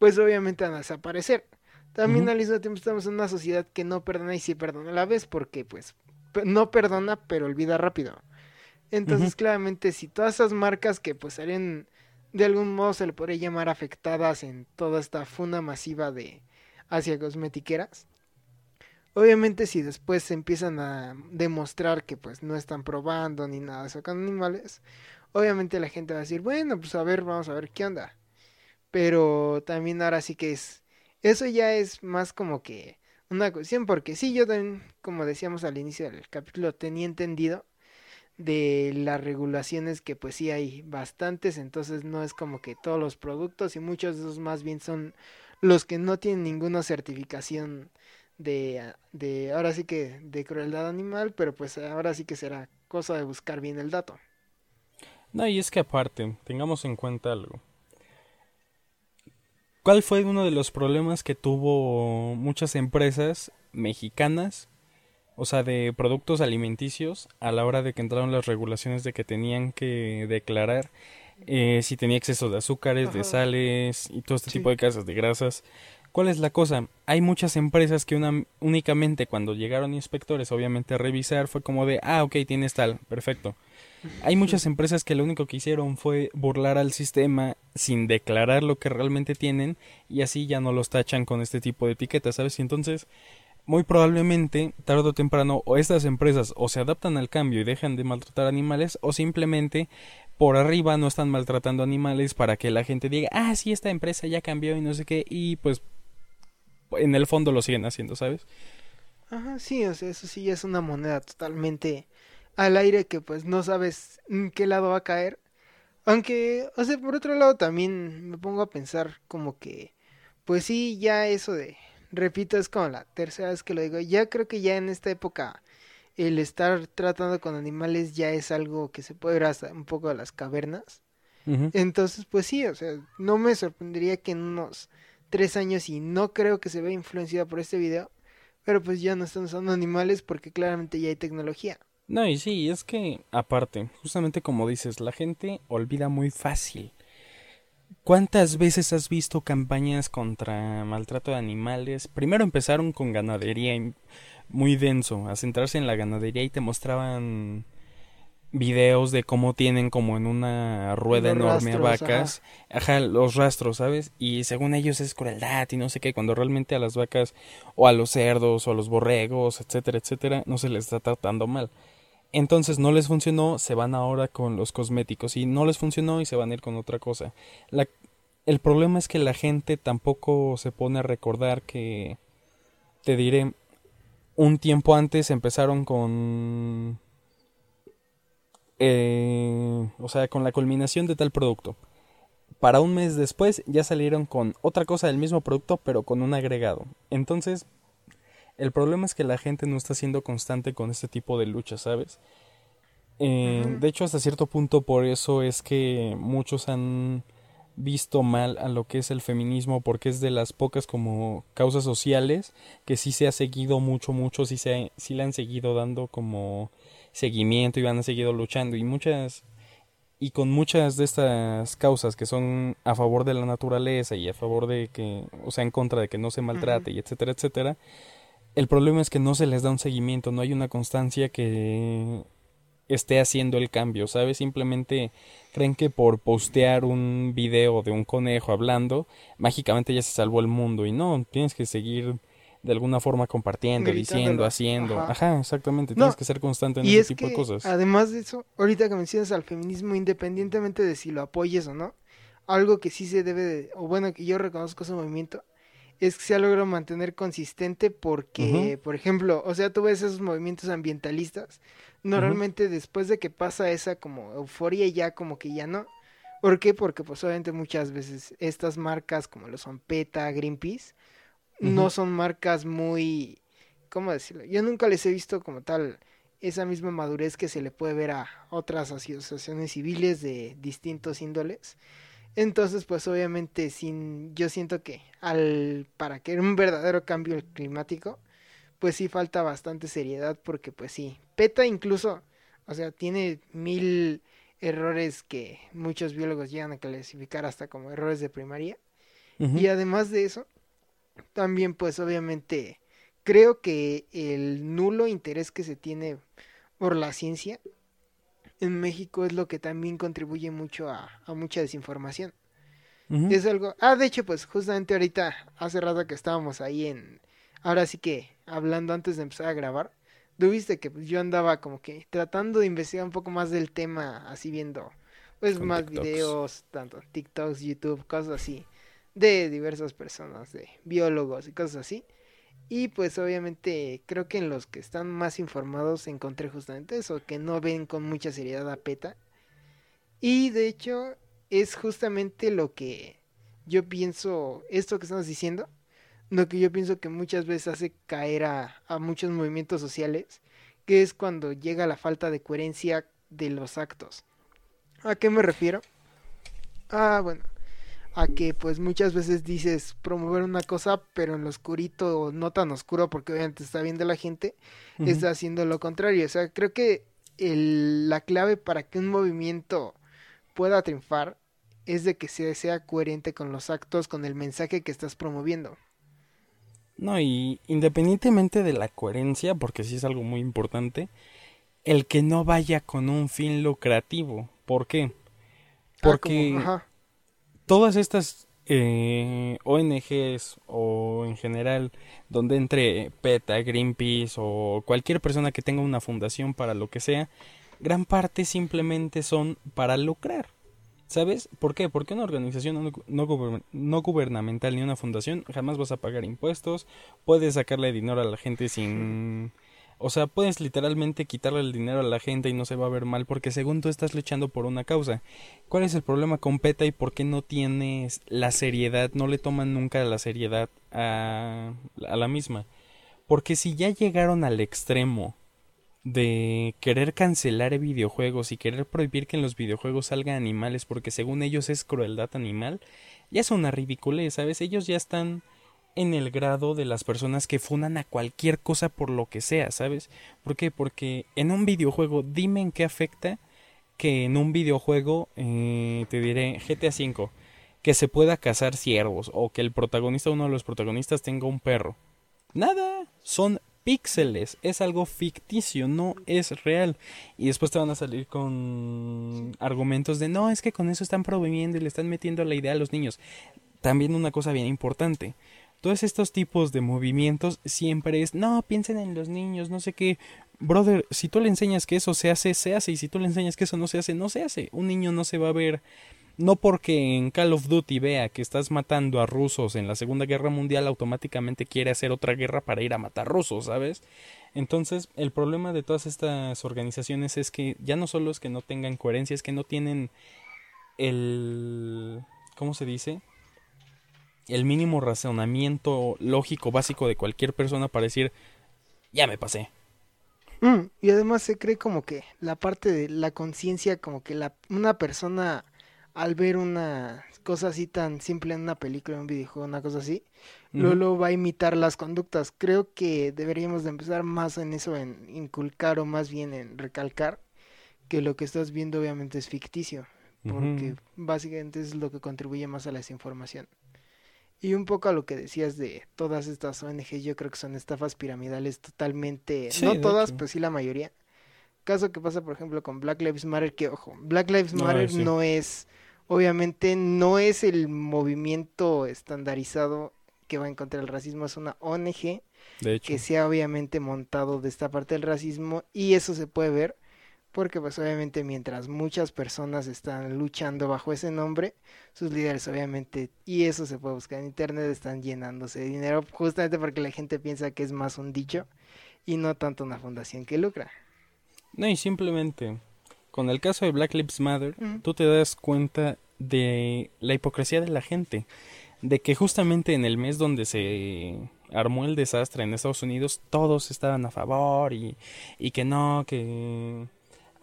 pues obviamente van a desaparecer. También al mismo tiempo estamos en una sociedad que no perdona y sí perdona a la vez, porque pues no perdona pero olvida rápido. Entonces claramente si todas esas marcas que pues harían de algún modo se le podría llamar afectadas en toda esta funa masiva de hacia cosmetiqueras. Obviamente si después se empiezan a demostrar que pues no están probando ni nada con animales, obviamente la gente va a decir, bueno, pues a ver, vamos a ver qué onda. Pero también ahora sí que es eso ya es más como que una cuestión, porque sí, yo también, como decíamos al inicio del capítulo, tenía entendido de las regulaciones que pues sí hay bastantes, entonces no es como que todos los productos y muchos de esos más bien son los que no tienen ninguna certificación de, de ahora sí que de crueldad animal, pero pues ahora sí que será cosa de buscar bien el dato. No, y es que aparte, tengamos en cuenta algo. ¿Cuál fue uno de los problemas que tuvo muchas empresas mexicanas, o sea, de productos alimenticios, a la hora de que entraron las regulaciones de que tenían que declarar eh, si tenía exceso de azúcares, de sales y todo este tipo de cosas, de grasas? ¿Cuál es la cosa? Hay muchas empresas que una, únicamente cuando llegaron inspectores, obviamente a revisar, fue como de, ah, ok, tienes tal, perfecto. Hay muchas empresas que lo único que hicieron fue burlar al sistema sin declarar lo que realmente tienen y así ya no los tachan con este tipo de etiquetas, ¿sabes? Y entonces, muy probablemente, tarde o temprano, o estas empresas o se adaptan al cambio y dejan de maltratar animales o simplemente por arriba no están maltratando animales para que la gente diga, ah, sí, esta empresa ya cambió y no sé qué, y pues en el fondo lo siguen haciendo, ¿sabes? Ajá, sí, o sea, eso sí es una moneda totalmente al aire que pues no sabes en qué lado va a caer. Aunque, o sea, por otro lado también me pongo a pensar como que, pues sí, ya eso de, repito, es como la tercera vez que lo digo, ya creo que ya en esta época el estar tratando con animales ya es algo que se puede ver hasta un poco de las cavernas. Entonces, pues sí, o sea, no me sorprendería que en unos tres años, y no creo que se vea influenciada por este video, pero pues ya no están usando animales porque claramente ya hay tecnología. No, y sí, es que, aparte, justamente como dices, la gente olvida muy fácil. ¿Cuántas veces has visto campañas contra maltrato de animales? Primero empezaron con ganadería muy denso, a centrarse en la ganadería y te mostraban videos de cómo tienen como en una rueda enorme a vacas, ajá. los rastros, ¿sabes? Y según ellos es crueldad y no sé qué, cuando realmente a las vacas o a los cerdos o a los borregos, etcétera, etcétera, no se les está tratando mal. Entonces no les funcionó, se van ahora con los cosméticos y no les funcionó y se van a ir con otra cosa. La, el problema es que la gente tampoco se pone a recordar que, te diré, un tiempo antes empezaron con... Eh, o sea, con la culminación de tal producto. Para un mes después ya salieron con otra cosa del mismo producto pero con un agregado. Entonces el problema es que la gente no está siendo constante con este tipo de lucha, ¿sabes? Eh, de hecho, hasta cierto punto por eso es que muchos han visto mal a lo que es el feminismo porque es de las pocas como causas sociales que sí se ha seguido mucho mucho sí se sí le han seguido dando como seguimiento y han seguido luchando y muchas y con muchas de estas causas que son a favor de la naturaleza y a favor de que o sea en contra de que no se maltrate y etcétera etcétera el problema es que no se les da un seguimiento, no hay una constancia que esté haciendo el cambio, ¿sabes? Simplemente creen que por postear un video de un conejo hablando, mágicamente ya se salvó el mundo y no, tienes que seguir de alguna forma compartiendo, diciendo, haciendo. Ajá, exactamente. Tienes que ser constante en ese tipo de cosas. Además de eso, ahorita que mencionas al feminismo, independientemente de si lo apoyes o no, algo que sí se debe, de, o bueno, que yo reconozco ese movimiento, es que se ha logrado mantener consistente porque, por ejemplo, o sea, tú ves esos movimientos ambientalistas, normalmente después de que pasa esa como euforia ya como que ya no. ¿Por qué? Porque pues obviamente muchas veces estas marcas como lo son PETA, Greenpeace, no son marcas muy, ¿cómo decirlo? Yo nunca les he visto como tal esa misma madurez que se le puede ver a otras asociaciones civiles de distintos índoles. Entonces, pues obviamente sin yo siento que al para que un verdadero cambio climático, pues sí falta bastante seriedad porque pues sí, PETA incluso, o sea, tiene mil errores que muchos biólogos llegan a clasificar hasta como errores de primaria. Y además de eso, también pues obviamente creo que el nulo interés que se tiene por la ciencia en México es lo que también contribuye mucho a, mucha desinformación. Es algo... Ah, de hecho, pues justamente ahorita, hace rato que estábamos ahí en... Ahora sí que hablando antes de empezar a grabar, tuviste que pues, yo andaba como que tratando de investigar un poco más del tema, así viendo pues más videos, tanto TikToks, YouTube, cosas así de diversas personas, de biólogos y cosas así. Y pues obviamente creo que en los que están más informados encontré justamente eso, que no ven con mucha seriedad a PETA. Y de hecho es justamente lo que yo pienso, esto que estamos diciendo, lo que yo pienso que muchas veces hace caer a, a muchos movimientos sociales, que es cuando llega la falta de coherencia de los actos. ¿A qué me refiero? Ah, bueno, a que pues muchas veces dices promover una cosa, pero en lo oscurito o no tan oscuro porque obviamente está viendo la gente, está haciendo lo contrario. O sea, creo que el, la clave para que un movimiento pueda triunfar es de que sea, sea coherente con los actos, con el mensaje que estás promoviendo. No, y independientemente de la coherencia, porque sí es algo muy importante, el que no vaya con un fin lucrativo. ¿Por qué? Ah, porque todas estas eh, ONGs o en general donde entre PETA, Greenpeace o cualquier persona que tenga una fundación para lo que sea, gran parte simplemente son para lucrar. ¿Sabes? ¿Por qué? Porque una organización no, no, gubernamental ni una fundación jamás vas a pagar impuestos, puedes sacarle dinero a la gente sin o sea, puedes literalmente quitarle el dinero a la gente y no se va a ver mal porque según tú estás luchando por una causa. ¿Cuál es el problema con PETA y por qué no tienes la seriedad, no le toman nunca la seriedad a, a la misma? Porque si ya llegaron al extremo de querer cancelar videojuegos y querer prohibir que en los videojuegos salgan animales porque según ellos es crueldad animal, ya es una ridiculez, ¿sabes? Ellos ya están en el grado de las personas que funan a cualquier cosa por lo que sea, ¿sabes? ¿Por qué? Porque en un videojuego, dime en qué afecta que en un videojuego, eh, te diré GTA V, que se pueda cazar ciervos o que el protagonista, uno de los protagonistas, tenga un perro. Nada, son píxeles, es algo ficticio, no es real. Y después te van a salir con argumentos de no, es que con eso están promoviendo y le están metiendo la idea a los niños. También una cosa bien importante todos estos tipos de movimientos siempre es, no, piensen en los niños, no sé qué. Brother, si tú le enseñas que eso se hace, se hace, y si tú le enseñas que eso no se hace, no se hace. Un niño no se va a ver, no porque en Call of Duty vea que estás matando a rusos en la Segunda Guerra Mundial, automáticamente quiere hacer otra guerra para ir a matar rusos, ¿sabes? Entonces, el problema de todas estas organizaciones es que ya no solo es que no tengan coherencia, es que no tienen el... ¿cómo se dice? El mínimo razonamiento lógico básico de cualquier persona para decir, ya me pasé. Mm, y además se cree como que la parte de la conciencia, como que la, una persona al ver una cosa así tan simple en una película, en un videojuego, una cosa así, luego va a imitar las conductas. Creo que deberíamos de empezar más en eso, en inculcar o más bien en recalcar que lo que estás viendo obviamente es ficticio, porque básicamente es lo que contribuye más a la desinformación. Y un poco a lo que decías de todas estas ONG, yo creo que son estafas piramidales totalmente, no todas, pues sí la mayoría. Caso que pasa, por ejemplo, con Black Lives Matter, que ojo, Black Lives Matter no es, obviamente no es el movimiento estandarizado que va en contra del racismo, es una ONG de hecho. que sea obviamente montado de esta parte del racismo y eso se puede ver porque pues obviamente mientras muchas personas están luchando bajo ese nombre, sus líderes obviamente, y eso se puede buscar en internet, están llenándose de dinero justamente porque la gente piensa que es más un dicho y no tanto una fundación que lucra. No, y simplemente, con el caso de Black Lives Matter, tú te das cuenta de la hipocresía de la gente, de que justamente en el mes donde se armó el desastre en Estados Unidos, todos estaban a favor y, y que no, que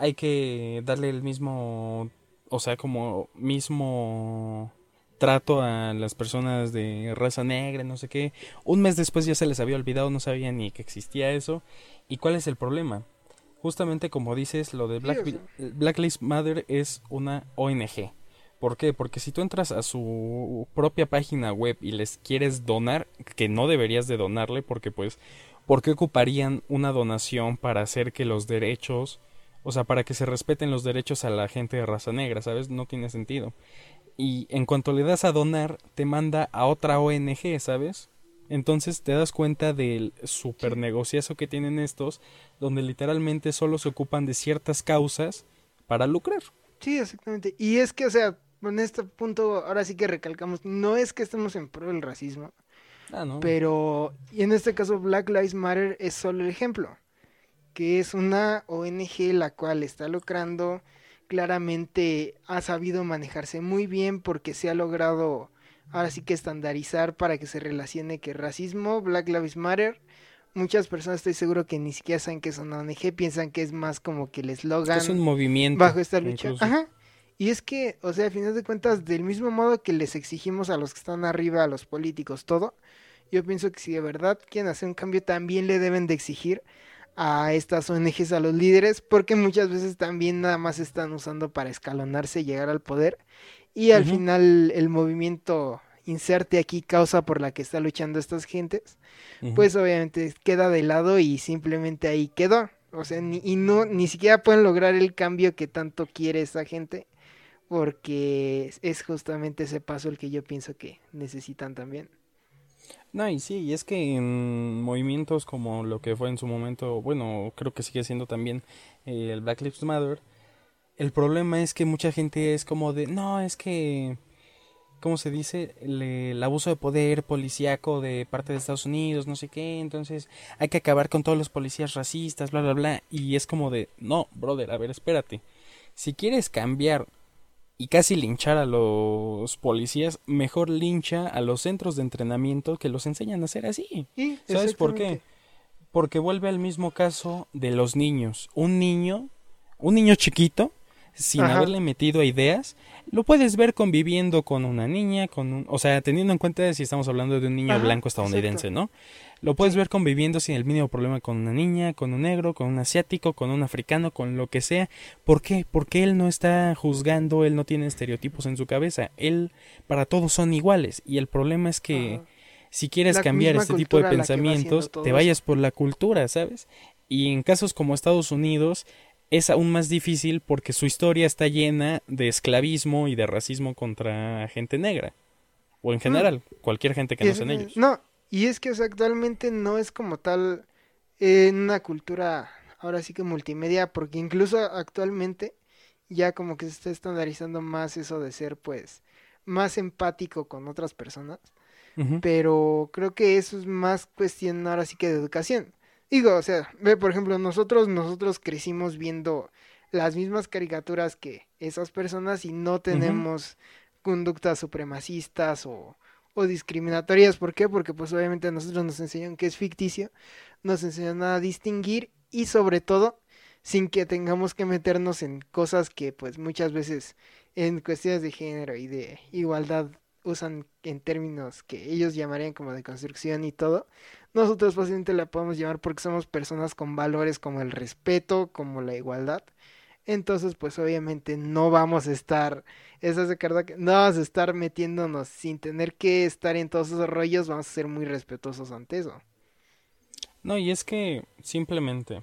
hay que darle el mismo, o sea, como mismo trato a las personas de raza negra, no sé qué. Un mes después ya se les había olvidado, no sabían ni que existía eso. ¿Y cuál es el problema? Justamente como dices, lo de Black, Black Lives Matter es una ONG. ¿Por qué? Porque si tú entras a su propia página web y les quieres donar, que no deberías de donarle porque pues, ¿por qué ocuparían una donación para hacer que los derechos o sea, para que se respeten los derechos a la gente de raza negra, ¿sabes? No tiene sentido. Y en cuanto le das a donar, te manda a otra ONG, ¿sabes? Entonces te das cuenta del super negociazo que tienen estos, donde literalmente solo se ocupan de ciertas causas para lucrar. Sí, exactamente. Y es que, o sea, en este punto, ahora sí que recalcamos, no es que estemos en pro del racismo. Ah, no. Pero, y en este caso, Black Lives Matter es solo el ejemplo que es una ONG la cual está lucrando, claramente ha sabido manejarse muy bien porque se ha logrado ahora sí que estandarizar para que se relacione que racismo, Black Lives Matter, muchas personas estoy seguro que ni siquiera saben que es una ONG, piensan que es más como que el eslogan es un movimiento bajo esta lucha. Ajá. Y es que, o sea, a final de cuentas, del mismo modo que les exigimos a los que están arriba, a los políticos, todo, yo pienso que si de verdad quieren hacer un cambio, también le deben de exigir a estas ONGs, a los líderes, porque muchas veces también nada más están usando para escalonarse y llegar al poder. Y al final el movimiento inserte aquí causa por la que está luchando estas gentes, pues obviamente queda de lado y simplemente ahí quedó. O sea, ni, y no, ni siquiera pueden lograr el cambio que tanto quiere esa gente, porque es justamente ese paso el que yo pienso que necesitan también. No, y sí, y es que en movimientos como lo que fue en su momento, bueno, creo que sigue siendo también eh, el Black Lives Matter, el problema es que mucha gente es como de, no, es que, ¿cómo se dice? el abuso de poder policíaco de parte de Estados Unidos, no sé qué, entonces hay que acabar con todos los policías racistas, bla, bla, bla, y es como de, no, brother, a ver, espérate, si quieres cambiar y casi linchar a los policías, mejor lincha a los centros de entrenamiento que los enseñan a hacer así. ¿Sabes por qué? Porque vuelve al mismo caso de los niños. Un niño, un niño chiquito, sin haberle metido ideas, lo puedes ver conviviendo con una niña, con un, o sea, teniendo en cuenta si estamos hablando de un niño blanco estadounidense, ¿no? Lo puedes ver conviviendo sin el mínimo problema con una niña, con un negro, con un asiático, con un africano, con lo que sea. ¿Por qué? Porque él no está juzgando, él no tiene estereotipos en su cabeza. Él, para todos son iguales. Y el problema es que si quieres cambiar este tipo de pensamientos, te vayas por la cultura, ¿sabes? Y en casos como Estados Unidos es aún más difícil porque su historia está llena de esclavismo y de racismo contra gente negra. O en general, cualquier gente que no sea en ellos. No, y es que actualmente no es como tal en una cultura ahora sí que multimedia, porque incluso actualmente ya como que se está estandarizando más eso de ser pues más empático con otras personas. Pero creo que eso es más cuestión ahora sí que de educación. Digo, o sea, ve por ejemplo, nosotros nosotros crecimos viendo las mismas caricaturas que esas personas y no tenemos conductas supremacistas o o discriminatorias. ¿Por qué? Porque pues obviamente a nosotros nos enseñan que es ficticio, nos enseñan a distinguir y sobre todo sin que tengamos que meternos en cosas que pues muchas veces en cuestiones de género y de igualdad usan en términos que ellos llamarían como de construcción y todo, nosotros fácilmente la podemos llamar porque somos personas con valores como el respeto, como la igualdad. Entonces, pues obviamente no vamos a estar, esa es que no vamos a estar metiéndonos sin tener que estar en todos esos rollos, vamos a ser muy respetuosos ante eso. No, y es que simplemente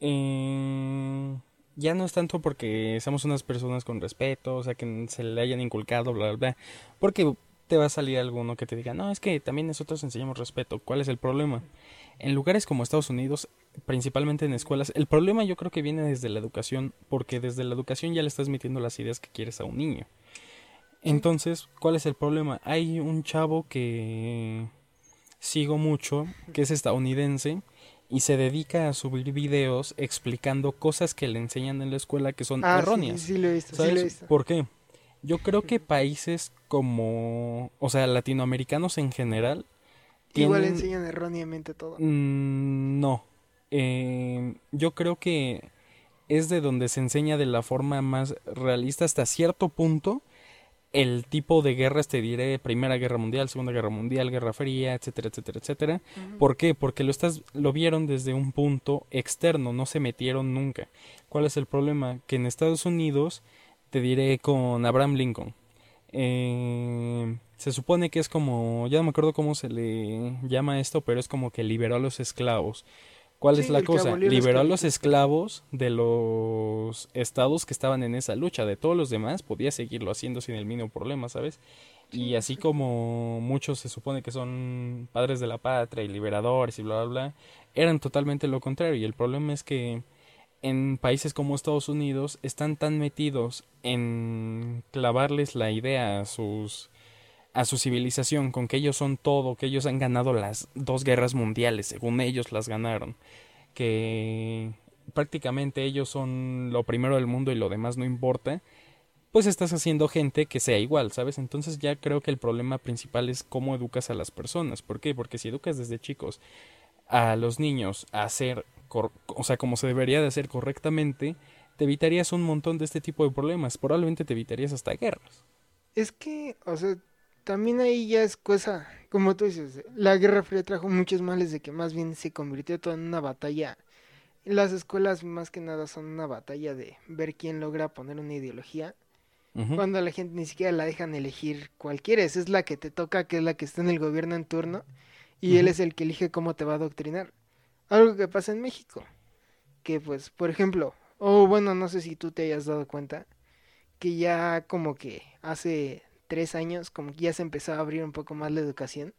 eh, ya no es tanto porque seamos unas personas con respeto, o sea, que se le hayan inculcado, bla, bla, bla, porque te va a salir alguno que te diga, no, es que también nosotros enseñamos respeto. ¿Cuál es el problema? En lugares como Estados Unidos, principalmente en escuelas, el problema yo creo que viene desde la educación, porque desde la educación ya le estás metiendo las ideas que quieres a un niño. Entonces, ¿cuál es el problema? Hay un chavo que sigo mucho, que es estadounidense, y se dedica a subir videos explicando cosas que le enseñan en la escuela que son Ah, erróneas. Sí, lo he visto, sí ¿Sabes lo he visto. por qué? Yo creo que países como, o sea, latinoamericanos en general, Igual enseñan erróneamente todo. Mm, no. Eh, yo creo que es de donde se enseña de la forma más realista hasta cierto punto el tipo de guerras, te diré, Primera Guerra Mundial, Segunda Guerra Mundial, Guerra Fría, etcétera, etcétera, etcétera. ¿Por qué? Porque lo estás, lo vieron desde un punto externo, no se metieron nunca. ¿Cuál es el problema? Que en Estados Unidos, te diré con Abraham Lincoln, eh, se supone que es como, ya no me acuerdo cómo se le llama esto, pero es como que liberó a los esclavos. ¿Cuál es la cosa? Liberó a los esclavos de los estados que estaban en esa lucha. De todos los demás podía seguirlo haciendo sin el mínimo problema, ¿sabes? Y así como muchos se supone que son padres de la patria y liberadores y bla, bla, bla, eran totalmente lo contrario. Y el problema es que en países como Estados Unidos están tan metidos en clavarles la idea a sus a su civilización con que ellos son todo, que ellos han ganado las dos guerras mundiales, según ellos las ganaron, que prácticamente ellos son lo primero del mundo y lo demás no importa, pues estás haciendo gente que sea igual, ¿sabes? Entonces ya creo que el problema principal es cómo educas a las personas. ¿Por qué? Porque si educas desde chicos a los niños a hacer, o sea, como se debería de hacer correctamente, te evitarías un montón de este tipo de problemas. Probablemente te evitarías hasta guerras. Es que, o sea, también ahí ya es cosa, como tú dices, la Guerra Fría trajo muchos males de que más bien se convirtió todo en una batalla. Las escuelas más que nada son una batalla de ver quién logra poner una ideología. Cuando a la gente ni siquiera la dejan elegir cuál quieres, es la que te toca, que es la que está en el gobierno en turno, y él es el que elige cómo te va a adoctrinar. Algo que pasa en México, que pues, por ejemplo, o bueno, no sé si tú te hayas dado cuenta, que ya como que hace tres años, como que ya se empezó a abrir un poco más la educación,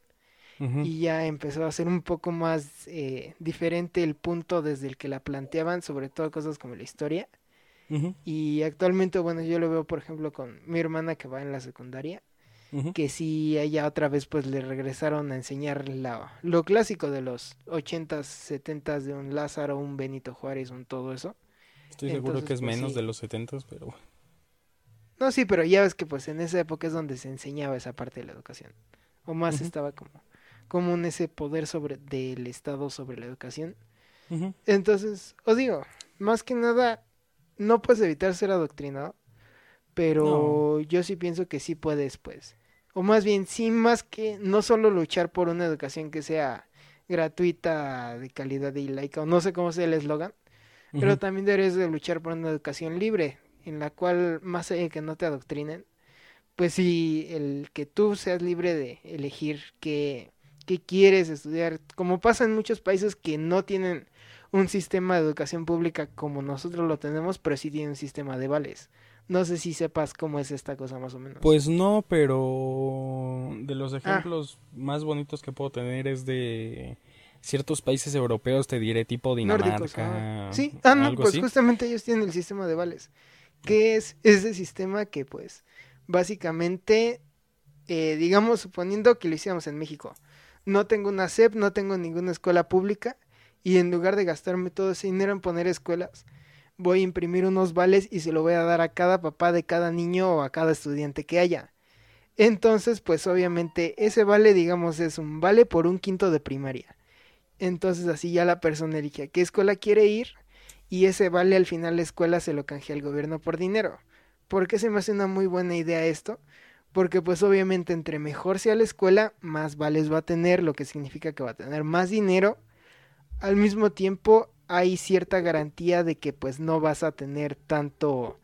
y ya empezó a ser un poco más eh, diferente el punto desde el que la planteaban, sobre todo cosas como la historia. Y actualmente, bueno, yo lo veo, por ejemplo, con mi hermana que va en la secundaria, Que sí, a ella otra vez pues le regresaron a enseñar la, lo clásico de los 80s, 70s de un Lázaro, un Benito Juárez, un todo eso. Estoy seguro que es pues, menos sí. de los setentas, pero bueno. No, sí, pero ya ves que pues en esa época es donde se enseñaba esa parte de la educación. O más estaba como, como en ese poder sobre del Estado sobre la educación. Entonces, os digo, más que nada, no puedes evitar ser adoctrinado, pero yo sí pienso que sí puedes, pues. O más bien, sí, más que no solo luchar por una educación que sea gratuita, de calidad y laica, o no sé cómo sea el eslogan, pero también deberías de luchar por una educación libre, en la cual, más allá de que no te adoctrinen, pues sí, el que tú seas libre de elegir qué, qué quieres estudiar, como pasa en muchos países que no tienen un sistema de educación pública como nosotros lo tenemos, pero sí tienen un sistema de vales. No sé si sepas cómo es esta cosa más o menos. Pues no, pero de los Ah. ejemplos más bonitos que puedo tener es de ciertos países europeos, te diré tipo Nórdicos, Dinamarca. Sí, ah, no, pues así. justamente ellos tienen el sistema de vales. que es ese sistema que, pues, básicamente, eh, digamos, suponiendo que lo hiciéramos en México, no tengo una SEP, no tengo ninguna escuela pública, y en lugar de gastarme todo ese dinero en poner escuelas, voy a imprimir unos vales y se lo voy a dar a cada papá de cada niño o a cada estudiante que haya. Entonces, pues obviamente ese vale, digamos, es un vale por un quinto de primaria. Entonces así ya la persona elige a qué escuela quiere ir y ese vale al final la escuela se lo canjea al gobierno por dinero. ¿Por qué se me hace una muy buena idea esto? Porque pues obviamente entre mejor sea la escuela, más vales va a tener, lo que significa que va a tener más dinero. Al mismo tiempo hay cierta garantía de que pues no vas a tener tanto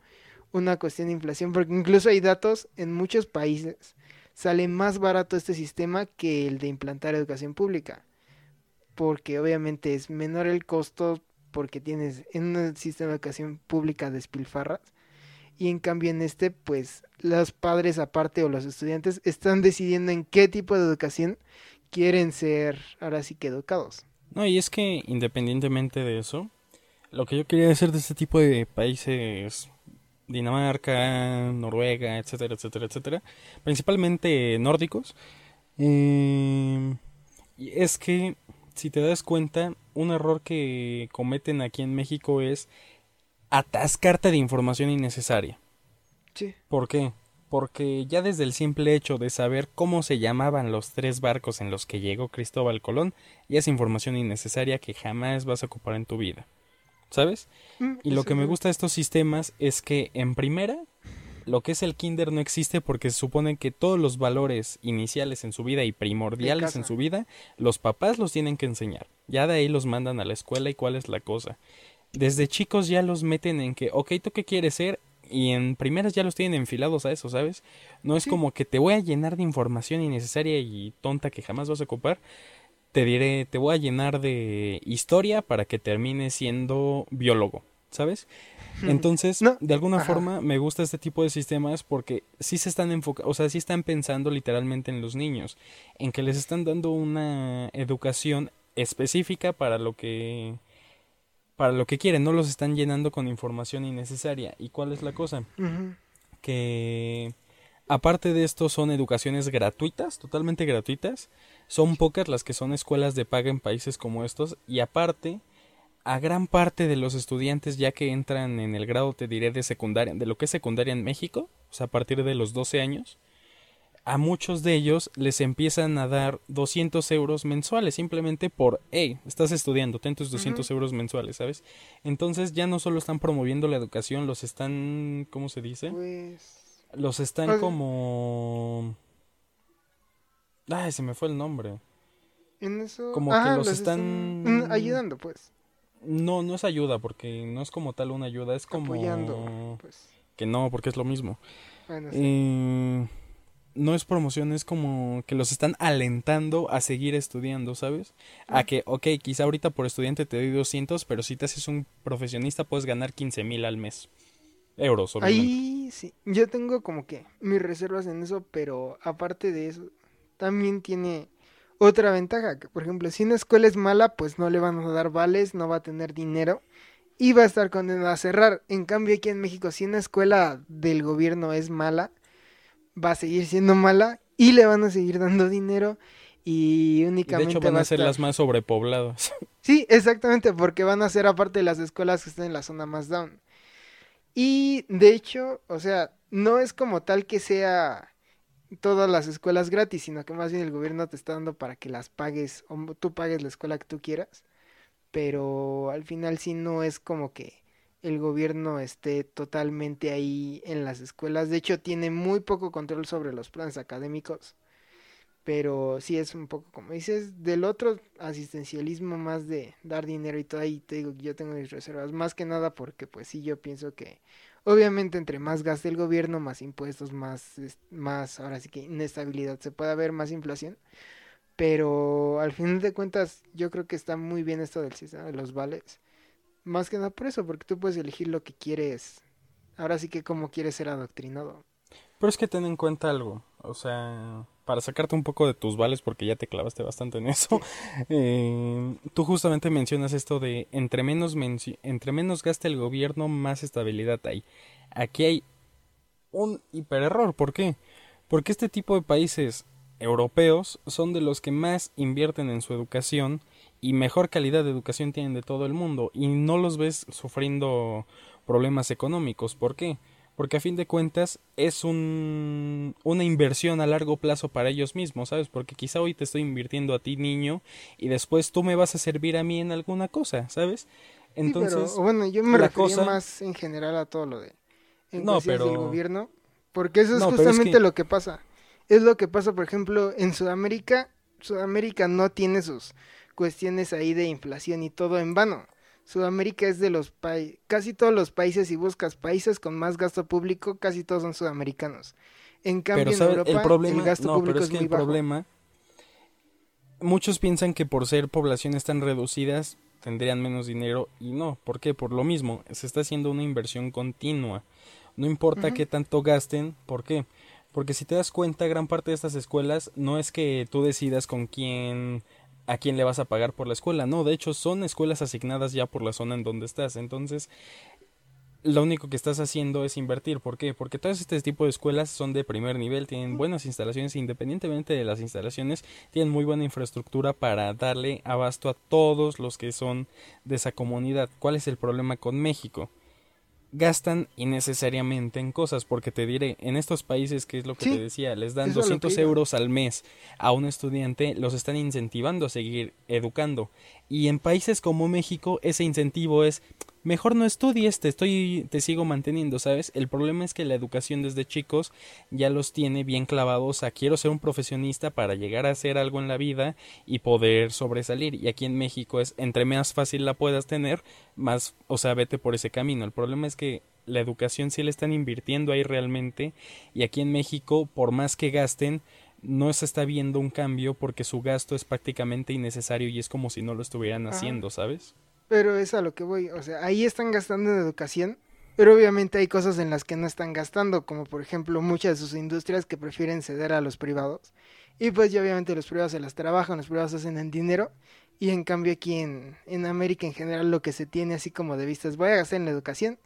una cuestión de inflación, porque incluso hay datos en muchos países sale más barato este sistema que el de implantar educación pública, porque obviamente es menor el costo porque tienes en un sistema de educación pública despilfarras y en cambio en este pues los padres aparte o los estudiantes están decidiendo en qué tipo de educación quieren ser ahora sí que educados. No, y es que independientemente de eso, lo que yo quería decir de este tipo de países, Dinamarca, Noruega, etcétera, etcétera, etcétera, principalmente nórdicos, eh, es que si te das cuenta, un error que cometen aquí en México es atascarte de información innecesaria. Sí. ¿Por qué? Porque ya desde el simple hecho de saber cómo se llamaban los tres barcos en los que llegó Cristóbal Colón, ya es información innecesaria que jamás vas a ocupar en tu vida. ¿Sabes? Mm, Y lo que me gusta de estos sistemas es que en primera, lo que es el kinder no existe porque se supone que todos los valores iniciales en su vida y primordiales en su vida, los papás los tienen que enseñar. Ya de ahí los mandan a la escuela y cuál es la cosa. Desde chicos ya los meten en que, ok, ¿tú qué quieres ser? Y en primeras ya los tienen enfilados a eso, ¿sabes? No es Sí. como que te voy a llenar de información innecesaria y tonta que jamás vas a ocupar. Te diré, te voy a llenar de historia para que termines siendo biólogo, ¿sabes? Entonces, No, de alguna ajá. forma me gusta este tipo de sistemas porque sí se están enfocando, o sea, sí están pensando literalmente en los niños, en que les están dando una educación específica para lo que para lo que quieren, no los están llenando con información innecesaria. ¿Y cuál es la cosa? Que aparte de esto son educaciones gratuitas, totalmente gratuitas. Son pocas las que son escuelas de paga en países como estos y aparte a gran parte de los estudiantes ya que entran en el grado te diré de secundaria, de lo que es secundaria en México, o sea, a partir de los 12 años, a muchos de ellos les empiezan a dar 200 euros mensuales simplemente por, hey, estás estudiando, ten tus 200 euros mensuales, ¿sabes? Entonces ya no solo están promoviendo la educación, los están, ¿cómo se dice? Pues Los están Pues- como... Ay, se me fue el nombre. en eso Como que los están- ayudando pues, No, no es ayuda, porque no es como tal una ayuda, es como... apoyando pues. Que no, porque es lo mismo. Bueno, sí. Eh, no es promoción, es como que los están alentando a seguir estudiando, ¿sabes? A que, ok, quizá ahorita por estudiante te doy 200, pero si te haces un profesionista puedes ganar 15 mil al mes. Euros, obviamente. Ahí sí, yo tengo como que mis reservas en eso, pero aparte de eso, también tiene otra ventaja, que por ejemplo, si una escuela es mala, pues no le van a dar vales, no va a tener dinero y va a estar condenada a cerrar. En cambio, aquí en México, si una escuela del gobierno es mala, va a seguir siendo mala y le van a seguir dando dinero y Y de únicamente hecho van va a ser estar- las más sobrepobladas. Sí, exactamente, porque van a ser aparte de las escuelas que están en la zona más down. Y de hecho, o sea, no es como tal que sea todas las escuelas gratis, sino que más bien el gobierno te está dando para que las pagues o tú pagues la escuela que tú quieras. Pero al final sí no es como que el gobierno esté totalmente ahí en las escuelas. De hecho, tiene muy poco control sobre los planes académicos. Pero sí es un poco como dices, del otro asistencialismo más de dar dinero y todo ahí te digo que yo tengo mis reservas, más que nada porque pues sí yo pienso que obviamente entre más gaste el gobierno, más impuestos, más, más ahora sí que inestabilidad, se puede haber más inflación, pero al final de cuentas yo creo que está muy bien esto del sistema de los vales, más que nada por eso, porque tú puedes elegir lo que quieres, ahora sí que como quieres ser adoctrinado. Pero es que ten en cuenta algo, o sea, para sacarte un poco de tus vales, porque ya te clavaste bastante en eso, eh, tú justamente mencionas esto de entre menos, entre menos gasta el gobierno, más estabilidad hay. Aquí hay un hipererror, ¿por qué? Porque este tipo de países europeos son de los que más invierten en su educación y mejor calidad de educación tienen de todo el mundo y no los ves sufriendo problemas económicos. ¿Por qué? Porque a fin de cuentas es un, una inversión a largo plazo para ellos mismos, ¿sabes? Porque quizá hoy te estoy invirtiendo a ti, niño, y después tú me vas a servir a mí en alguna cosa, ¿sabes? Sí, pero, Entonces, bueno, yo me refería cosa- más en general a todo lo de en No, cuestiones del pero- gobierno, porque eso es No, pero es justamente que- lo que pasa. Es lo que pasa, por ejemplo, en Sudamérica. Sudamérica no tiene sus cuestiones ahí de inflación y todo en vano. Sudamérica es de los países, casi todos los países, si buscas países con más gasto público, casi todos son sudamericanos. En cambio, pero en. Europa, el problema, el gasto no, público pero es es que muy el bajo. problema, muchos piensan que por ser poblaciones tan reducidas tendrían menos dinero y no, ¿por qué? Por lo mismo, se está haciendo una inversión continua. No importa qué tanto gasten, ¿por qué? Porque si te das cuenta, gran parte de estas escuelas no es que tú decidas con quién a quién le vas a pagar por la escuela, no, de hecho son escuelas asignadas ya por la zona en donde estás, entonces lo único que estás haciendo es invertir. ¿Por qué? Porque todos este tipo de escuelas son de primer nivel, tienen buenas instalaciones, independientemente de las instalaciones, tienen muy buena infraestructura para darle abasto a todos los que son de esa comunidad. ¿Cuál es el problema con México? Gastan innecesariamente en cosas, porque te diré, en estos países, que es lo que te decía, les dan 200 euros al mes a un estudiante, los están incentivando a seguir educando. Y en países como México, ese incentivo es, mejor no estudies, te estoy, te sigo manteniendo, ¿sabes? El problema es que la educación desde chicos ya los tiene bien clavados a quiero ser un profesionista para llegar a hacer algo en la vida y poder sobresalir. Y aquí en México es entre más fácil la puedas tener, más, o sea, vete por ese camino. El problema es que la educación sí le están invirtiendo ahí realmente y aquí en México, por más que gasten, no se está viendo un cambio porque su gasto es prácticamente innecesario y es como si no lo estuvieran haciendo, ¿sabes? Pero es a lo que voy, o sea, ahí están gastando en educación, pero obviamente hay cosas en las que no están gastando, como por ejemplo muchas de sus industrias que prefieren ceder a los privados. Y pues ya obviamente los privados se las trabajan, los privados hacen el dinero. Y en cambio aquí en, en América en general lo que se tiene así como de vista es voy a gastar en la educación,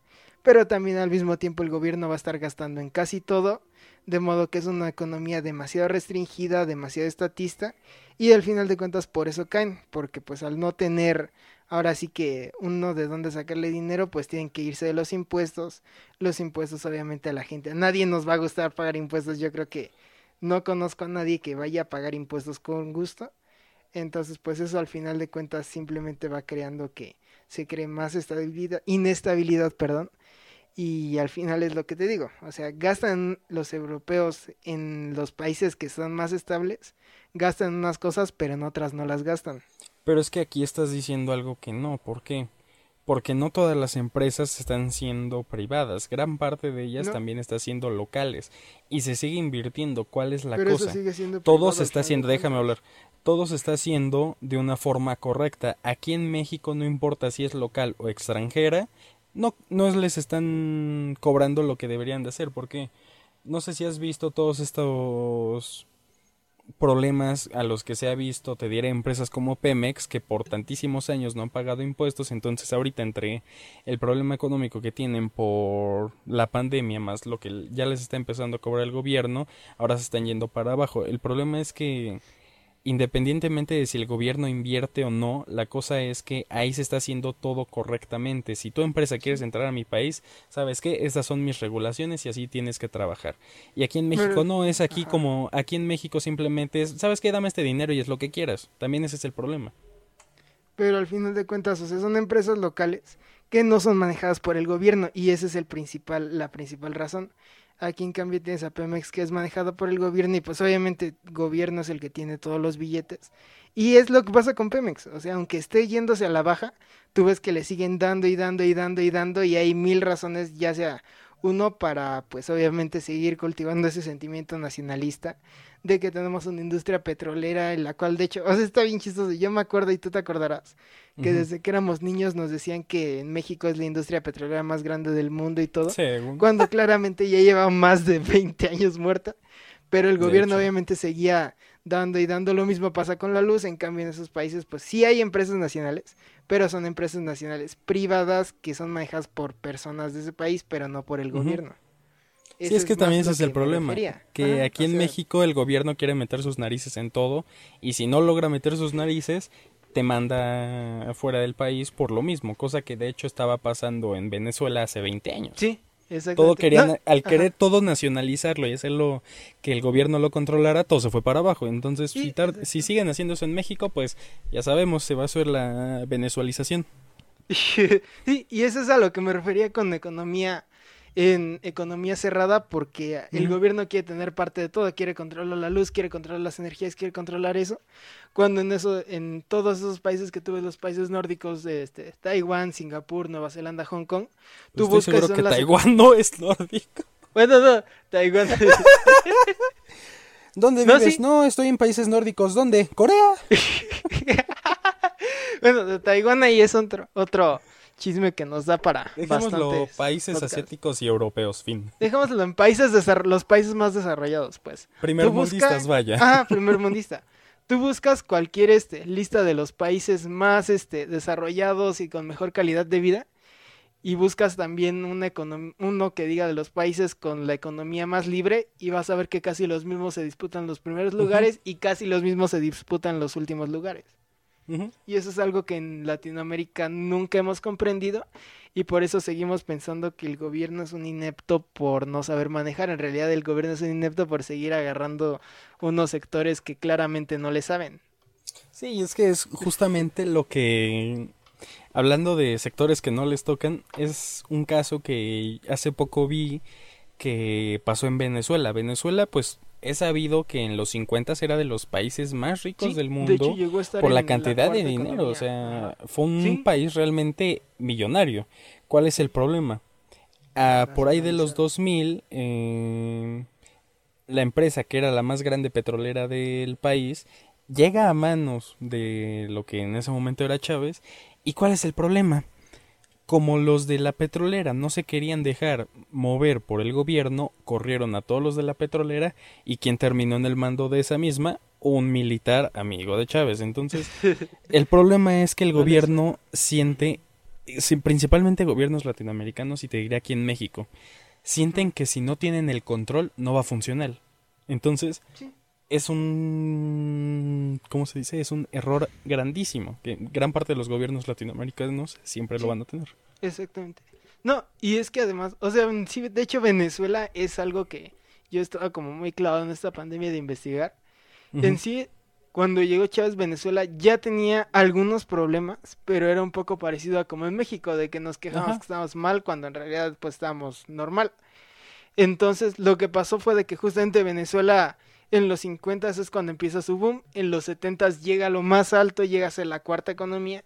pero también al mismo tiempo el gobierno va a estar gastando en casi todo, de modo que es una economía demasiado restringida, demasiado estatista, y al final de cuentas por eso caen, porque pues al no tener ahora sí que uno de dónde sacarle dinero, pues tienen que irse de los impuestos. Los impuestos obviamente a la gente. A nadie nos va a gustar pagar impuestos. Yo creo que no conozco a nadie que vaya a pagar impuestos con gusto. Entonces, pues eso al final de cuentas simplemente va creando que se cree más estabilidad, inestabilidad, perdón. Y al final es lo que te digo, o sea, gastan los europeos en los países que son más estables, gastan unas cosas, pero en otras no las gastan. Pero es que aquí estás diciendo algo que no, ¿por qué? Porque no todas las empresas están siendo privadas, gran parte de ellas también está siendo locales y se sigue invirtiendo. ¿Cuál es la cosa? todo se está haciendo, déjame hablar, todo se está haciendo de una forma correcta. Aquí en México no importa si es local o extranjera, no, no les están cobrando lo que deberían de hacer, porque no sé si has visto todos estos problemas a los que se ha visto, te diera empresas como Pemex, que por tantísimos años no han pagado impuestos, entonces ahorita entre el problema económico que tienen por la pandemia, más lo que ya les está empezando a cobrar el gobierno, ahora se están yendo para abajo. El problema es que independientemente de si el gobierno invierte o no, la cosa es que ahí se está haciendo todo correctamente. Si tu empresa quieres entrar a mi país, sabes que estas son mis regulaciones y así tienes que trabajar. Y aquí en México no es aquí como aquí en México simplemente es, sabes qué, dame este dinero y es lo que quieras. También ese es el problema. Pero al final de cuentas, o sea, son empresas locales que no son manejadas por el gobierno y esa es el principal la principal razón. Aquí en cambio tienes a Pemex que es manejado por el gobierno y pues obviamente el gobierno es el que tiene todos los billetes. Y es lo que pasa con Pemex. O sea, aunque esté yéndose a la baja, tú ves que le siguen dando y dando y dando y dando y hay mil razones, ya sea uno para pues obviamente seguir cultivando ese sentimiento nacionalista de que tenemos una industria petrolera en la cual de hecho, o sea, está bien chistoso, yo me acuerdo y tú te acordarás que desde que éramos niños nos decían que en México es la industria petrolera más grande del mundo y todo, cuando claramente ya lleva más de 20 años muerta, pero el gobierno obviamente seguía dando y dando lo mismo pasa con la luz, en cambio en esos países pues sí hay empresas nacionales, pero son empresas nacionales privadas que son manejadas por personas de ese país, pero no por el gobierno. Sí, es que también ese es el problema. Que aquí en México el gobierno quiere meter sus narices en todo y si no logra meter sus narices, te manda fuera del país por lo mismo, cosa que de hecho estaba pasando en Venezuela hace 20 años. Sí. Todo querían, al querer todo nacionalizarlo y hacerlo que el gobierno lo controlara, todo se fue para abajo. Entonces, si, si siguen haciendo eso en México, pues ya sabemos, se va a hacer la venezualización. sí, y eso es a lo que me refería con economía en economía cerrada porque el gobierno quiere tener parte de todo, quiere controlar la luz, quiere controlar las energías, quiere controlar eso, cuando en eso, en todos esos países que tuve, los países nórdicos, de este, Taiwán, Singapur, Nueva Zelanda, Hong Kong, tú buscas seguro que Taiwán no es nórdico. Bueno, no, Taiwán. ¿Dónde vives? No, estoy en países nórdicos. ¿Dónde? Corea. bueno, Taiwán ahí es otro, otro chisme que nos da para Dejémoslo países asiáticos y europeos, fin. Dejémoslo en países los países más desarrollados, pues. Primer mundistas, vaya. Ah, primer mundista. Tú buscas cualquier este, lista de los países más este, desarrollados y con mejor calidad de vida y buscas también una uno que diga de los países con la economía más libre y vas a ver que casi los mismos se disputan los primeros lugares y casi los mismos se disputan los últimos lugares. Y eso es algo que en Latinoamérica nunca hemos comprendido y por eso seguimos pensando que el gobierno es un inepto por no saber manejar. En realidad el gobierno es un inepto por seguir agarrando unos sectores que claramente no le saben. Sí, es que es justamente lo que Hablando de sectores que no les tocan, es un caso que hace poco vi que pasó en Venezuela. Venezuela, pues, he sabido que en los 50 era de los países más ricos del mundo por la cantidad de dinero. O sea, fue un país realmente millonario. ¿Cuál es el problema? Ah, por ahí de los 2000, eh, la empresa que era la más grande petrolera del país llega a manos de lo que en ese momento era Chávez ¿Y cuál es el problema? Como los de la petrolera no se querían dejar mover por el gobierno, corrieron a todos los de la petrolera y quien terminó en el mando de esa misma, un militar amigo de Chávez. Entonces, el problema es que el gobierno siente, principalmente gobiernos latinoamericanos y te diré aquí en México, sienten que si no tienen el control no va a funcionar. Entonces, es un ¿cómo se dice? es un error grandísimo que gran parte de los gobiernos latinoamericanos siempre lo van a tener. Exactamente. No, y es que además, o sea, sí, de hecho Venezuela es algo que yo estaba como muy clavado en esta pandemia de investigar. En sí, cuando llegó Chávez Venezuela ya tenía algunos problemas, pero era un poco parecido a como en México, de que nos quejamos que estábamos mal cuando en realidad pues estábamos normal. Entonces, lo que pasó fue de que justamente Venezuela en los 50 es cuando empieza su boom, en los 70 llega a lo más alto, llega a ser la cuarta economía,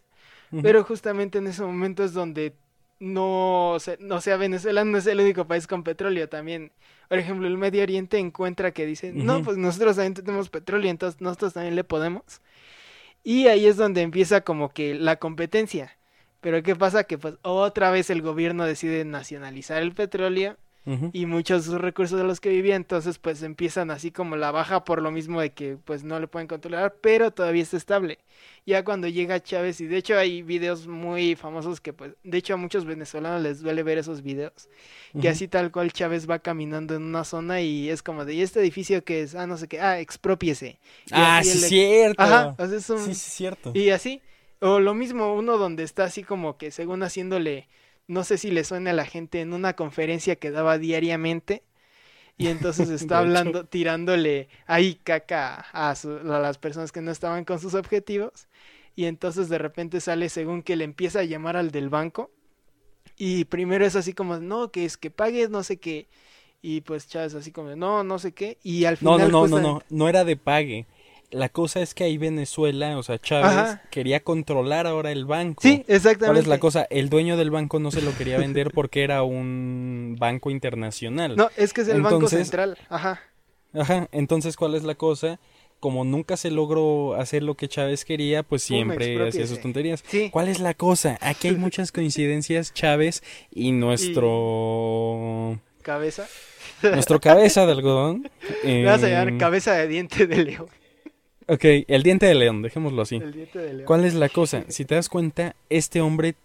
pero justamente en ese momento es donde no, no sea Venezuela no es el único país con petróleo también. Por ejemplo, el Medio Oriente encuentra que dice, no, pues nosotros también tenemos petróleo, entonces nosotros también le podemos. Y ahí es donde empieza como que la competencia. Pero ¿qué pasa? Que pues otra vez el gobierno decide nacionalizar el petróleo y muchos de sus recursos de los que vivía, entonces pues empiezan así como la baja por lo mismo de que pues no le pueden controlar, pero todavía está estable. Ya cuando llega Chávez, y de hecho hay videos muy famosos que pues, de hecho a muchos venezolanos les duele ver esos videos, que así tal cual Chávez va caminando en una zona y es como de, ¿y este edificio que es? Ah, no sé qué, ah, expropiese. ah, sí, cierto. Ajá, es un... sí, cierto. Y así, o lo mismo uno donde está así como que según haciéndole no sé si le suena a la gente en una conferencia que daba diariamente y entonces está hablando, tirándole ahí caca a, las personas que no estaban con sus objetivos y entonces de repente sale según que le empieza a llamar al del banco y primero es así como, no, que es que pagues no sé qué y pues Chávez así como, no, no sé qué y al final... No, no, no, no, no, no era de pague la cosa es que ahí Venezuela, o sea, Chávez quería controlar ahora el banco. Sí, exactamente. ¿Cuál es la cosa? El dueño del banco no se lo quería vender porque era un banco internacional. No, es que es el banco central. Ajá. Ajá, entonces, ¿cuál es la cosa? Como nunca se logró hacer lo que Chávez quería, pues siempre hacía sus tonterías. Sí. ¿Cuál es la cosa? Aquí hay muchas coincidencias, Chávez y nuestro... ¿Cabeza? Nuestro cabeza de algodón. Me vas a llamar em, cabeza de diente de león. Ok, el diente de león, dejémoslo así. ¿Cuál es la cosa? Si te das cuenta, este hombre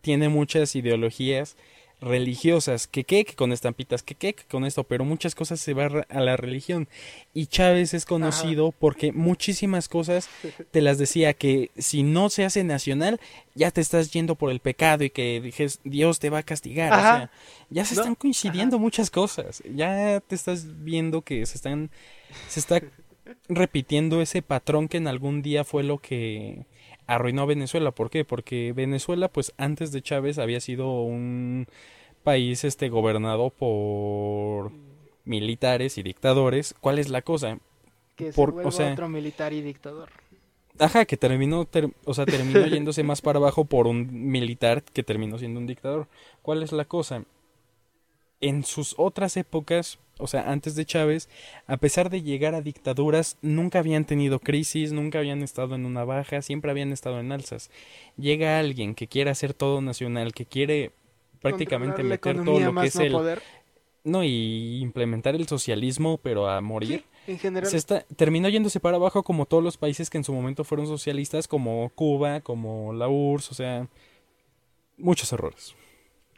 tiene muchas ideologías religiosas, que qué, que con estampitas, que qué, que con esto, pero muchas cosas se van a la religión. Y Chávez es conocido porque muchísimas cosas te las decía que si no se hace nacional, ya te estás yendo por el pecado y que dijes, Dios te va a castigar. O sea, ya se están coincidiendo muchas cosas. Ya te estás viendo que se están, se está repitiendo ese patrón que en algún día fue lo que arruinó a Venezuela. ¿Por qué? Porque Venezuela, pues antes de Chávez había sido un país este gobernado por militares y dictadores. ¿Cuál es la cosa? Que por, o sea, otro militar y dictador. Ajá, que terminó, o sea, terminó yéndose más para abajo por un militar que terminó siendo un dictador. ¿Cuál es la cosa? En sus otras épocas, o sea, antes de Chávez, a pesar de llegar a dictaduras, nunca habían tenido crisis, nunca habían estado en una baja, siempre habían estado en alzas. Llega alguien que quiere hacer todo nacional, que quiere prácticamente meter todo lo que es el no y implementar el socialismo, pero a morir. en general. Se está, terminó yéndose para abajo como todos los países que en su momento fueron socialistas, como Cuba, como la URSS, o sea, muchos errores.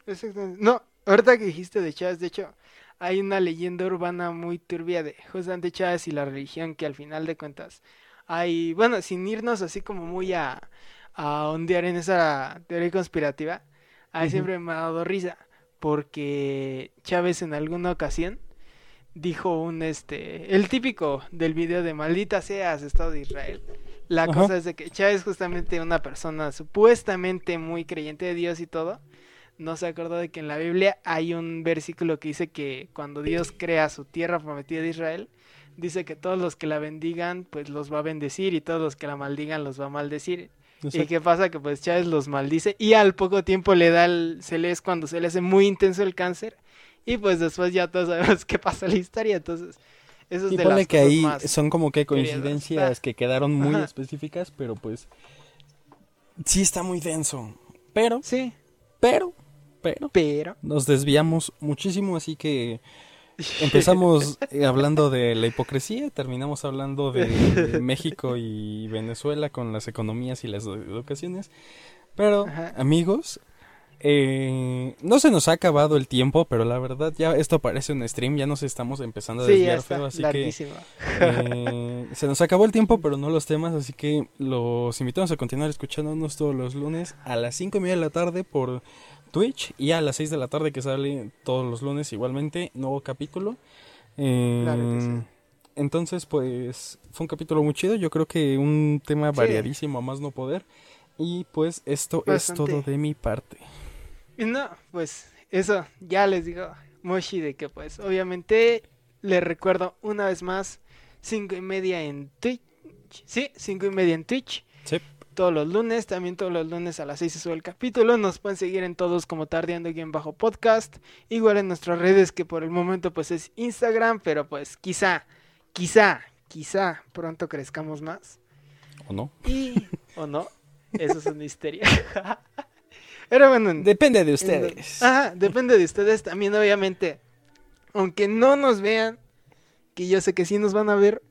Exactamente. No, ahorita que dijiste de Chávez, de hecho, hay una leyenda urbana muy turbia de José de Chávez y la religión que al final de cuentas hay, bueno, sin irnos así como muy a, a ondear en esa teoría conspirativa, a siempre me ha dado risa porque Chávez en alguna ocasión dijo un este el típico del video de maldita seas Estado de Israel. La cosa es de que Chávez justamente una persona supuestamente muy creyente de Dios y todo, no se acordó de que en la Biblia hay un versículo que dice que cuando Dios crea su tierra prometida de Israel, dice que todos los que la bendigan pues los va a bendecir y todos los que la maldigan los va a maldecir. ¿Y qué pasa? Que pues Chávez los maldice y al poco tiempo le da el, se le es cuando se le hace muy intenso el cáncer y pues después ya todos sabemos qué pasa la historia, entonces eso es y de que ahí son como que coincidencias que quedaron muy específicas, pero pues sí está muy denso. Pero, sí, pero, pero, pero, nos desviamos muchísimo, así que Empezamos eh, hablando de la hipocresía, terminamos hablando de México y Venezuela con las economías y las educaciones. Pero, amigos, eh, no se nos ha acabado el tiempo, pero la verdad ya esto parece un stream, ya nos estamos empezando a desviar feo, así que eh, se nos acabó el tiempo, pero no los temas, así que los invitamos a continuar escuchándonos todos los lunes a las cinco y media de la tarde por Twitch y a las 6 de la tarde que sale todos los lunes igualmente, nuevo capítulo. Eh, entonces, pues fue un capítulo muy chido, yo creo que un tema variadísimo a más no poder. Y pues esto es todo de mi parte. No, pues eso, ya les digo, Moshi, de que pues obviamente les recuerdo una vez más, cinco y media en Twitch. Sí, cinco y media en Twitch. Sí todos los lunes. También todos los lunes a las 6 se sube el capítulo. Nos pueden seguir en todos como tardeando en bajo podcast. Igual en nuestras redes que por el momento pues es Instagram. Pero pues quizá, quizá, quizá pronto crezcamos más. ¿O no? Y, o no. Eso es un misterio. pero bueno. Depende de ustedes. ajá, depende de ustedes también obviamente. Aunque no nos vean. Que yo sé que sí nos van a ver.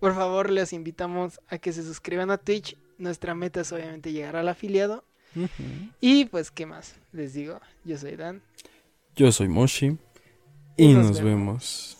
Por favor, les invitamos a que se suscriban a Twitch nuestra meta es obviamente llegar al afiliado. Y pues, ¿qué más? Les digo, yo soy Dan. Yo soy Moshi. Y, nos, vemos.